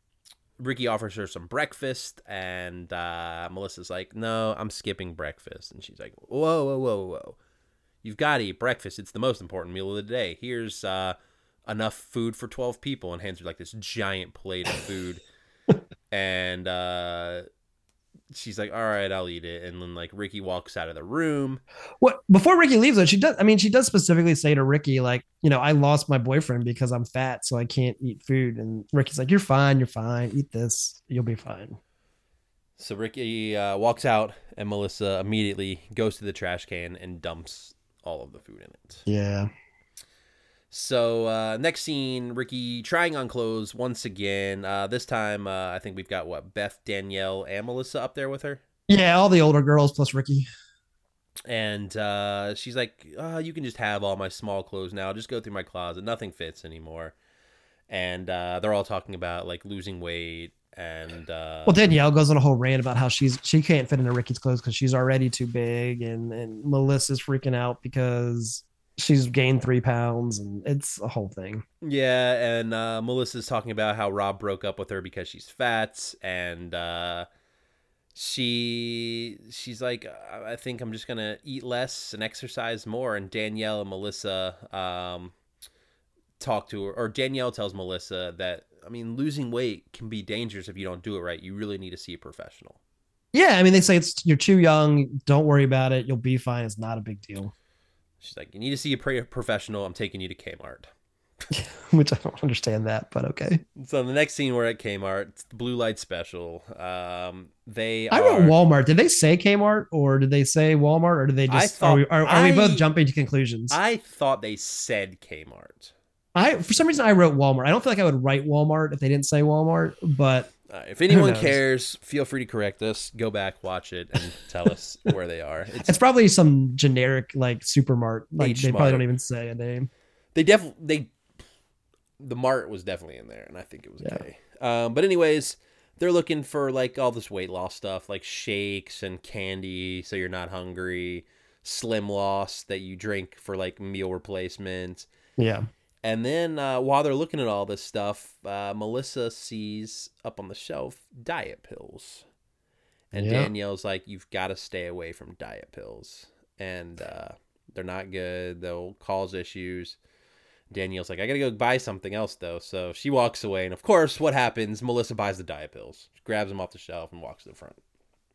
Ricky offers her some breakfast, and uh, Melissa's like, "No, I'm skipping breakfast," and she's like, "Whoa, whoa, whoa, whoa! You've got to eat breakfast. It's the most important meal of the day. Here's uh, enough food for twelve people," and hands her like this giant plate of food, and uh, she's like, "All right, I'll eat it," and then like Ricky walks out of the room. What before Ricky leaves though, she does. I mean, she does specifically say to Ricky, like, you know, I lost my boyfriend because I'm fat, so I can't eat food. And Ricky's like, "You're fine. You're fine. Eat this. You'll be fine." So Ricky uh, walks out, and Melissa immediately goes to the trash can and dumps all of the food in it. Yeah. So uh, next scene, Ricky trying on clothes once again. Uh, this time, uh, I think we've got what Beth, Danielle, and Melissa up there with her, Yeah, all the older girls plus Ricky. and uh, she's like, uh, "You can just have all my small clothes now. Just go through my closet. Nothing fits anymore." And uh, they're all talking about like losing weight and uh, Well, Danielle goes on a whole rant about how she's she can't fit into Ricky's clothes because she's already too big, and and Melissa's freaking out because she's gained three pounds, and it's a whole thing. Yeah, and uh, Melissa's talking about how Rob broke up with her because she's fat, and uh, she she's like, I I think I'm just gonna eat less and exercise more. And Danielle and Melissa um, talk to her, or Danielle tells Melissa that I mean, losing weight can be dangerous if you don't do it right. You really need to see a professional. Yeah, I mean, they say it's you're too young. Don't worry about it. You'll be fine. It's not a big deal. She's like, you need to see a pre- professional. I'm taking you to Kmart. which I don't understand that, but okay. So the next scene we're at Kmart, it's the blue light special. Um, they I are, wrote Walmart. Did they say Kmart or did they say Walmart or did they I just thought- are, we, are, are we both jumping to conclusions? I, I thought they said Kmart. For some reason I wrote Walmart. I don't feel like I would write Walmart if they didn't say Walmart, but Uh, if anyone cares, feel free to correct us. Go back, watch it, and tell us where they are. It's, it's probably some generic like supermart. Like H they probably don't even say a name. they definitely they the mart was definitely in there and i think it was Yeah. okay um, but anyways they're looking for like all this weight loss stuff like shakes and candy so you're not hungry slim loss that you drink for like meal replacement Yeah. And then uh, while they're looking at all this stuff uh, melissa sees up on the shelf diet pills and Yeah. danielle's like you've got to stay away from diet pills and uh, they're not good they'll cause issues Danielle's like, I gotta go buy something else though. So she walks away, and of course, what happens? Melissa buys the diet pills, she grabs them off the shelf, and walks to the front.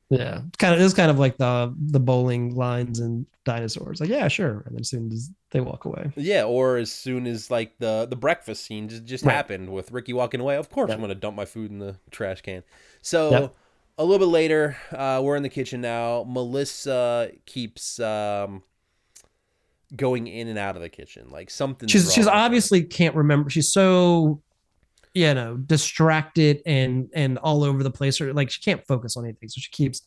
Yeah. it's Kind of it's kind of like the the bowling lines and dinosaurs. Like, yeah, sure. And then as soon as they walk away. Yeah, or as soon as like the the breakfast scene just, just Right. happened with Ricky walking away, of course Yep. I'm gonna dump my food in the trash can. So Yep. a little bit later, uh, we're in the kitchen now. Melissa keeps um, going in and out of the kitchen, like something. She's she's obviously can't remember. She's so you know, distracted and and all over the place or like she can't focus on anything. So she keeps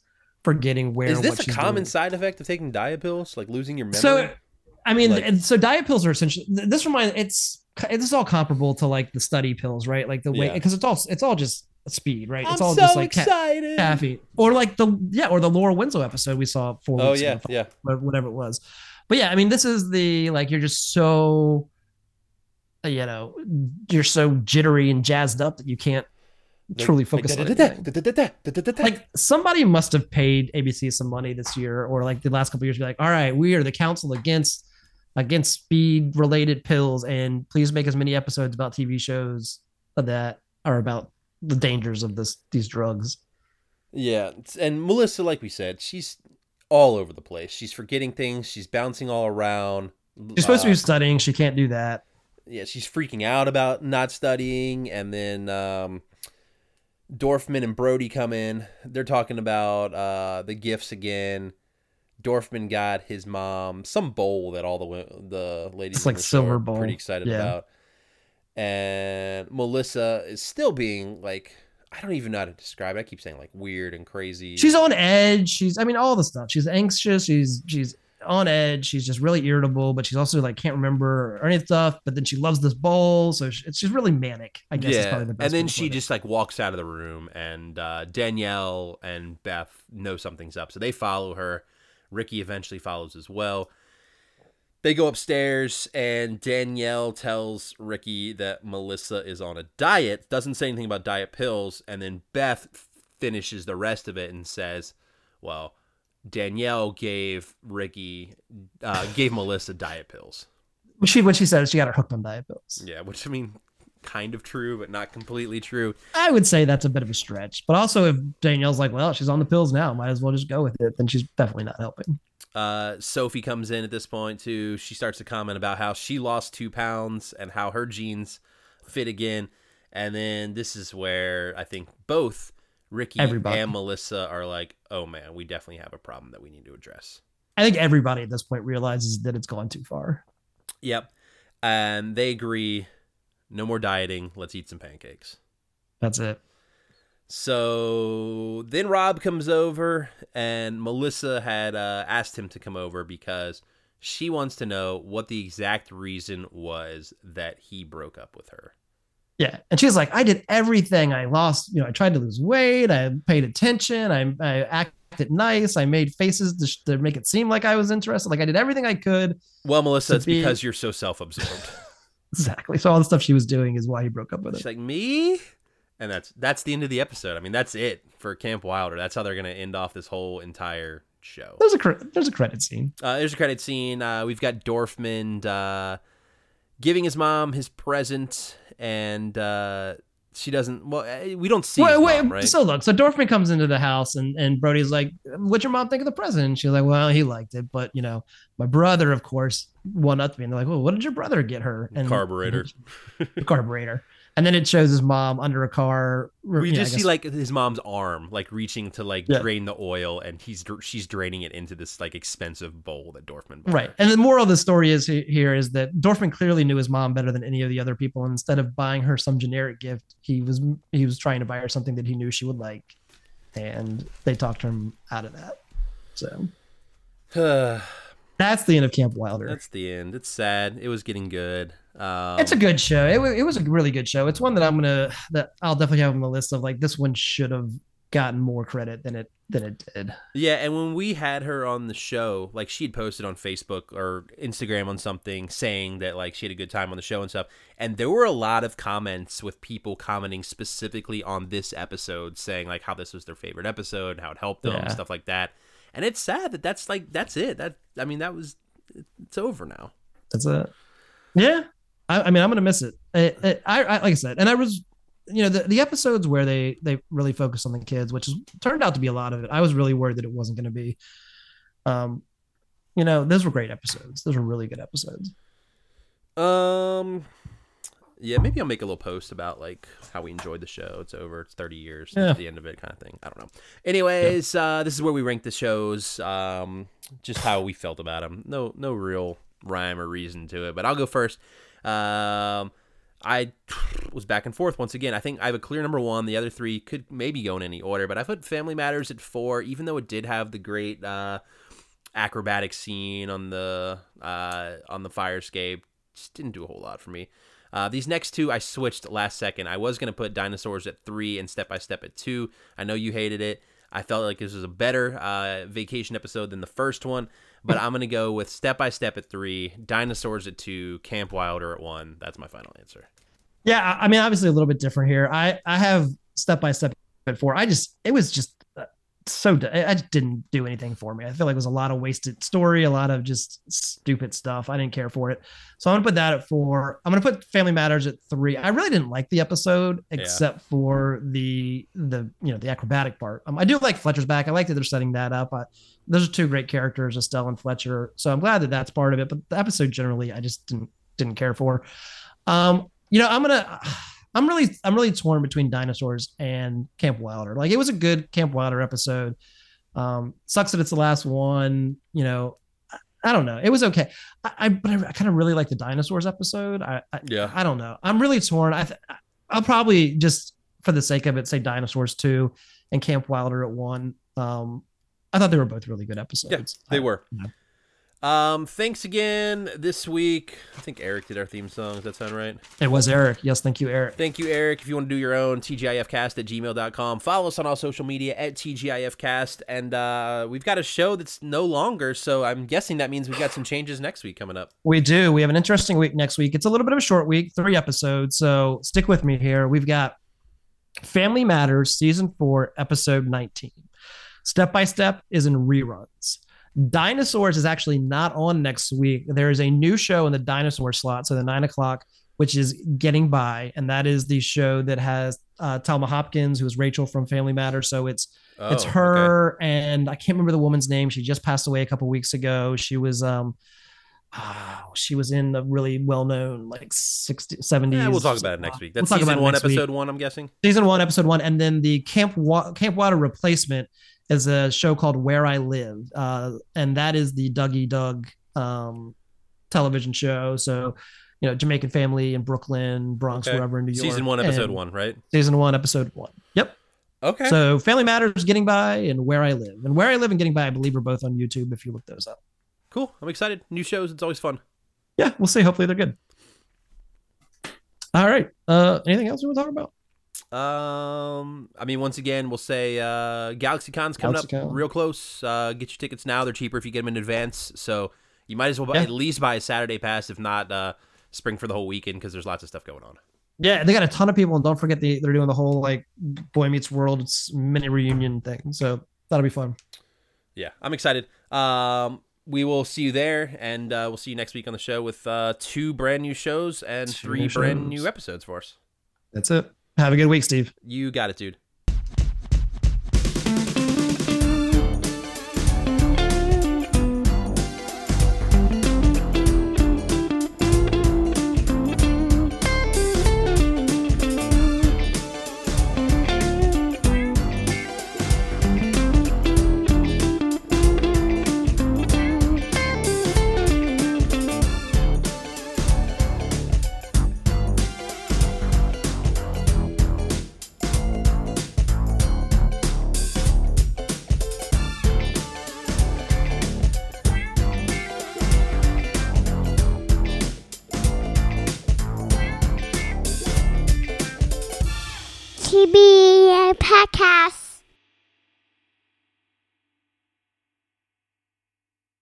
forgetting where Is this what a she's common doing. side effect of taking diet pills, like losing your memory? So I mean, Like- so diet pills are essentially this reminds it's this is all comparable to like the study pills, right? Like the way Yeah. because it's all it's all just speed, right? I'm It's all so just like excited. caffeine, or like the yeah, or the Laura Winslow episode we saw four Oh weeks yeah, ago, yeah. wha- whatever it was. But yeah, I mean, this is the like you're just so, you know, you're so jittery and jazzed up that you can't truly focus on anything. Like somebody must have paid ABC some money this year, or like the last couple years, be like, all right, we are the council against against speed related pills, and please make as many episodes about TV shows that are about the dangers of this these drugs. Yeah, and Melissa, like we said, she's all over the place. She's forgetting things. She's bouncing all around. She's supposed to Uh, be studying, she can't do that. Yeah, she's freaking out about not studying, and then um, Dorfman and Brody come in. They're talking about uh, the gifts again. Dorfman got his mom some bowl that all the the ladies It's like silver bowl. pretty excited Yeah. about. And Melissa is still being like I don't even know how to describe it. I keep saying like weird and crazy. She's on edge. She's, I mean, all the stuff. She's anxious. She's, she's on edge. She's just really irritable, but she's also like can't remember or any stuff. But then she loves this bowl, so it's just really manic. I guess. probably the best and then she it. just like walks out of the room, and uh, Danielle and Beth know something's up, so they follow her. Ricky eventually follows as well. They go upstairs, and Danielle tells Ricky that Melissa is on a diet. Doesn't say anything about diet pills, and then Beth finishes the rest of it and says, "Well, Danielle gave Ricky, uh, gave Melissa diet pills." she when she said she got her hooked on diet pills. Yeah, which I mean, kind of true, but not completely true. I would say that's a bit of a stretch, but also if Danielle's like, well, she's on the pills now, might as well just go with it. Then she's definitely not helping. Uh, Sophie comes in at this point too. She starts to comment about how she lost two pounds and how her jeans fit again. And then this is where I think both Ricky Everybody. and Melissa are like, "Oh man, we definitely have a problem that we need to address." I think everybody at this point realizes that it's gone too far. Yep, and they agree. No more dieting. Let's eat some pancakes. That's it. So then Rob comes over, and Melissa had uh, asked him to come over because she wants to know what the exact reason was that he broke up with her. Yeah. And she's like, I did everything. I lost, you know, I tried to lose weight. I paid attention. I, I acted nice. I made faces to, sh- to make it seem like I was interested. Like I did everything I could. Well, Melissa, To it's be- because you're so self-absorbed. Exactly. So all the stuff she was doing is why he broke up with her. She's like me, and that's that's the end of the episode. I mean, that's it for Camp Wilder. That's how they're gonna end off this whole entire show. There's a there's a credit scene. Uh, there's a credit scene. Uh, we've got Dorfman uh, giving his mom his present, and uh, she doesn't. Well, eh, we don't see. Wait, wait. mom, right? So look, so Dorfman comes into the house and and Brody's like, "What's your mom think of the present?" And she's like, "Well, he liked it, but you know, my brother, of course, won up to me." And they're like, "Well, what did your brother get her?" And Carburetor. the carburetor. And then it shows his mom under a car. we you know, just see like his mom's arm, like reaching to like Yeah. drain the oil, and he's she's draining it into this like expensive bowl that Dorfman. bought Right. her. And the moral of the story is here is that Dorfman clearly knew his mom better than any of the other people. And instead of buying her some generic gift, he was he was trying to buy her something that he knew she would like. And they talked him out of that. So that's the end of Camp Wilder. That's the end. It's sad. It was getting good. Um, it's a good show. It, it was a really good show. It's one that I'm gonna that I'll definitely have on the list of like this one should have gotten more credit than it than it did. Yeah, and when we had her on the show, like she'd posted on Facebook or Instagram on something saying that like she had a good time on the show and stuff. And there were a lot of comments with people commenting specifically on this episode saying like how this was their favorite episode, how it helped them, Yeah. stuff like that. And it's sad that that's like that's it. That I mean that was it's over now. That's it. Yeah, I, I mean, I'm gonna miss it. I, I, I like I said, and I was, you know, the, the episodes where they they really focus on the kids, which is turned out to be a lot of it. I was really worried that it wasn't gonna be. Um, you know, those were great episodes. Those were really good episodes. Um yeah, maybe I'll make a little post about like how we enjoyed the show. It's over. It's 30 years Yeah. since the end of it kind of thing. I don't know. Anyways, uh this is where we rank the shows um just how we felt about them. No no real rhyme or reason to it, but I'll go first. Um I was back and forth once again. I think I have a clear number 1. The other 3 could maybe go in any order, but I put Family Matters at 4 even though it did have the great uh acrobatic scene on the uh on the fire escape just didn't do a whole lot for me. Uh, these next two I switched last second. I was gonna put dinosaurs at three and step by step at two. I know you hated it. I felt like this was a better uh, vacation episode than the first one, but I'm gonna go with step by step at three, dinosaurs at two, Camp Wilder at one. That's my final answer. Yeah, I I mean, obviously a little bit different here. I I have step by step at four. I just it was just uh, so I just didn't do anything for me. I feel like it was a lot of wasted story, a lot of just stupid stuff. I didn't care for it, so I'm gonna put that at four. I'm gonna put Family Matters at three. I really didn't like the episode except for the the you know the acrobatic part. Um, I do like Fletcher's back. I like that they're setting that up. I, those are two great characters, Estelle and Fletcher. So I'm glad that that's part of it. But the episode generally, I just didn't didn't care for. Um, you know, I'm gonna. I'm really, I'm really torn between dinosaurs and Camp Wilder. Like, it was a good Camp Wilder episode. Um, sucks that it's the last one. You know, I, I don't know. It was okay. I, I but I, I kind of really like the dinosaurs episode. I, I, Yeah. I don't know. I'm really torn. I, th- I'll probably just for the sake of it say dinosaurs two and Camp Wilder at one. Um, I thought they were both really good episodes. Yeah, They were. Um, thanks again this week. I think Eric did our theme song. Does that sound right? It was Eric. Yes, thank you, Eric. Thank you, Eric. If you want to do your own, TGIFcast at gmail.com. Follow us on all social media at TGIFcast. And uh, we've got a show that's no longer, so I'm guessing that means we've got some changes next week coming up. We do. We have an interesting week next week. It's a little bit of a short week, three episodes. So stick with me here. We've got Family Matters, season four, episode 19. Step by Step is in reruns. Dinosaurs is actually not on next week. There is a new show in the dinosaur slot, so the nine o'clock, which is Getting By, and that is the show that has uh, Telma Hopkins, who is Rachel from Family Matters. So it's Oh, it's okay. her and I can't remember the woman's name. She just passed away a couple weeks ago. She was um oh, she was in the really well-known like 60 70s. Yeah, we'll talk about it next week. That's We'll talk season about one, next week. episode one, I'm guessing. Season 1 episode 1 and then the Camp Wa- Camp Water replacement is a show called Where I Live. Uh and that is the Dougie Doug um television show. So you know, Jamaican family in Brooklyn, Bronx, Okay. wherever in New York. Season one, episode one, right? Season one, episode one. Yep. Okay. So Family Matters, Getting By, and Where I Live. And Where I Live and Getting By, I believe, are both on YouTube if you look those up. cool. I'm excited. New shows. It's always fun. Yeah, we'll see. Hopefully they're good. All right. Uh anything else we want to talk about? Um, I mean, once again, we'll say uh, GalaxyCon's coming up real close. Uh, get your tickets now; they're cheaper if you get them in advance. So you might as well buy, Yeah. at least buy a Saturday pass, if not uh, spring for the whole weekend, because there's lots of stuff going on. Yeah, they got a ton of people, and don't forget the, they're doing the whole like Boy Meets World mini reunion thing. So that'll be fun. Yeah, I'm excited. Um, we will see you there, and uh, we'll see you next week on the show with uh, two brand new shows and Two three brand shows. new episodes for us. That's it. Have a good week, Steve. You got it, dude.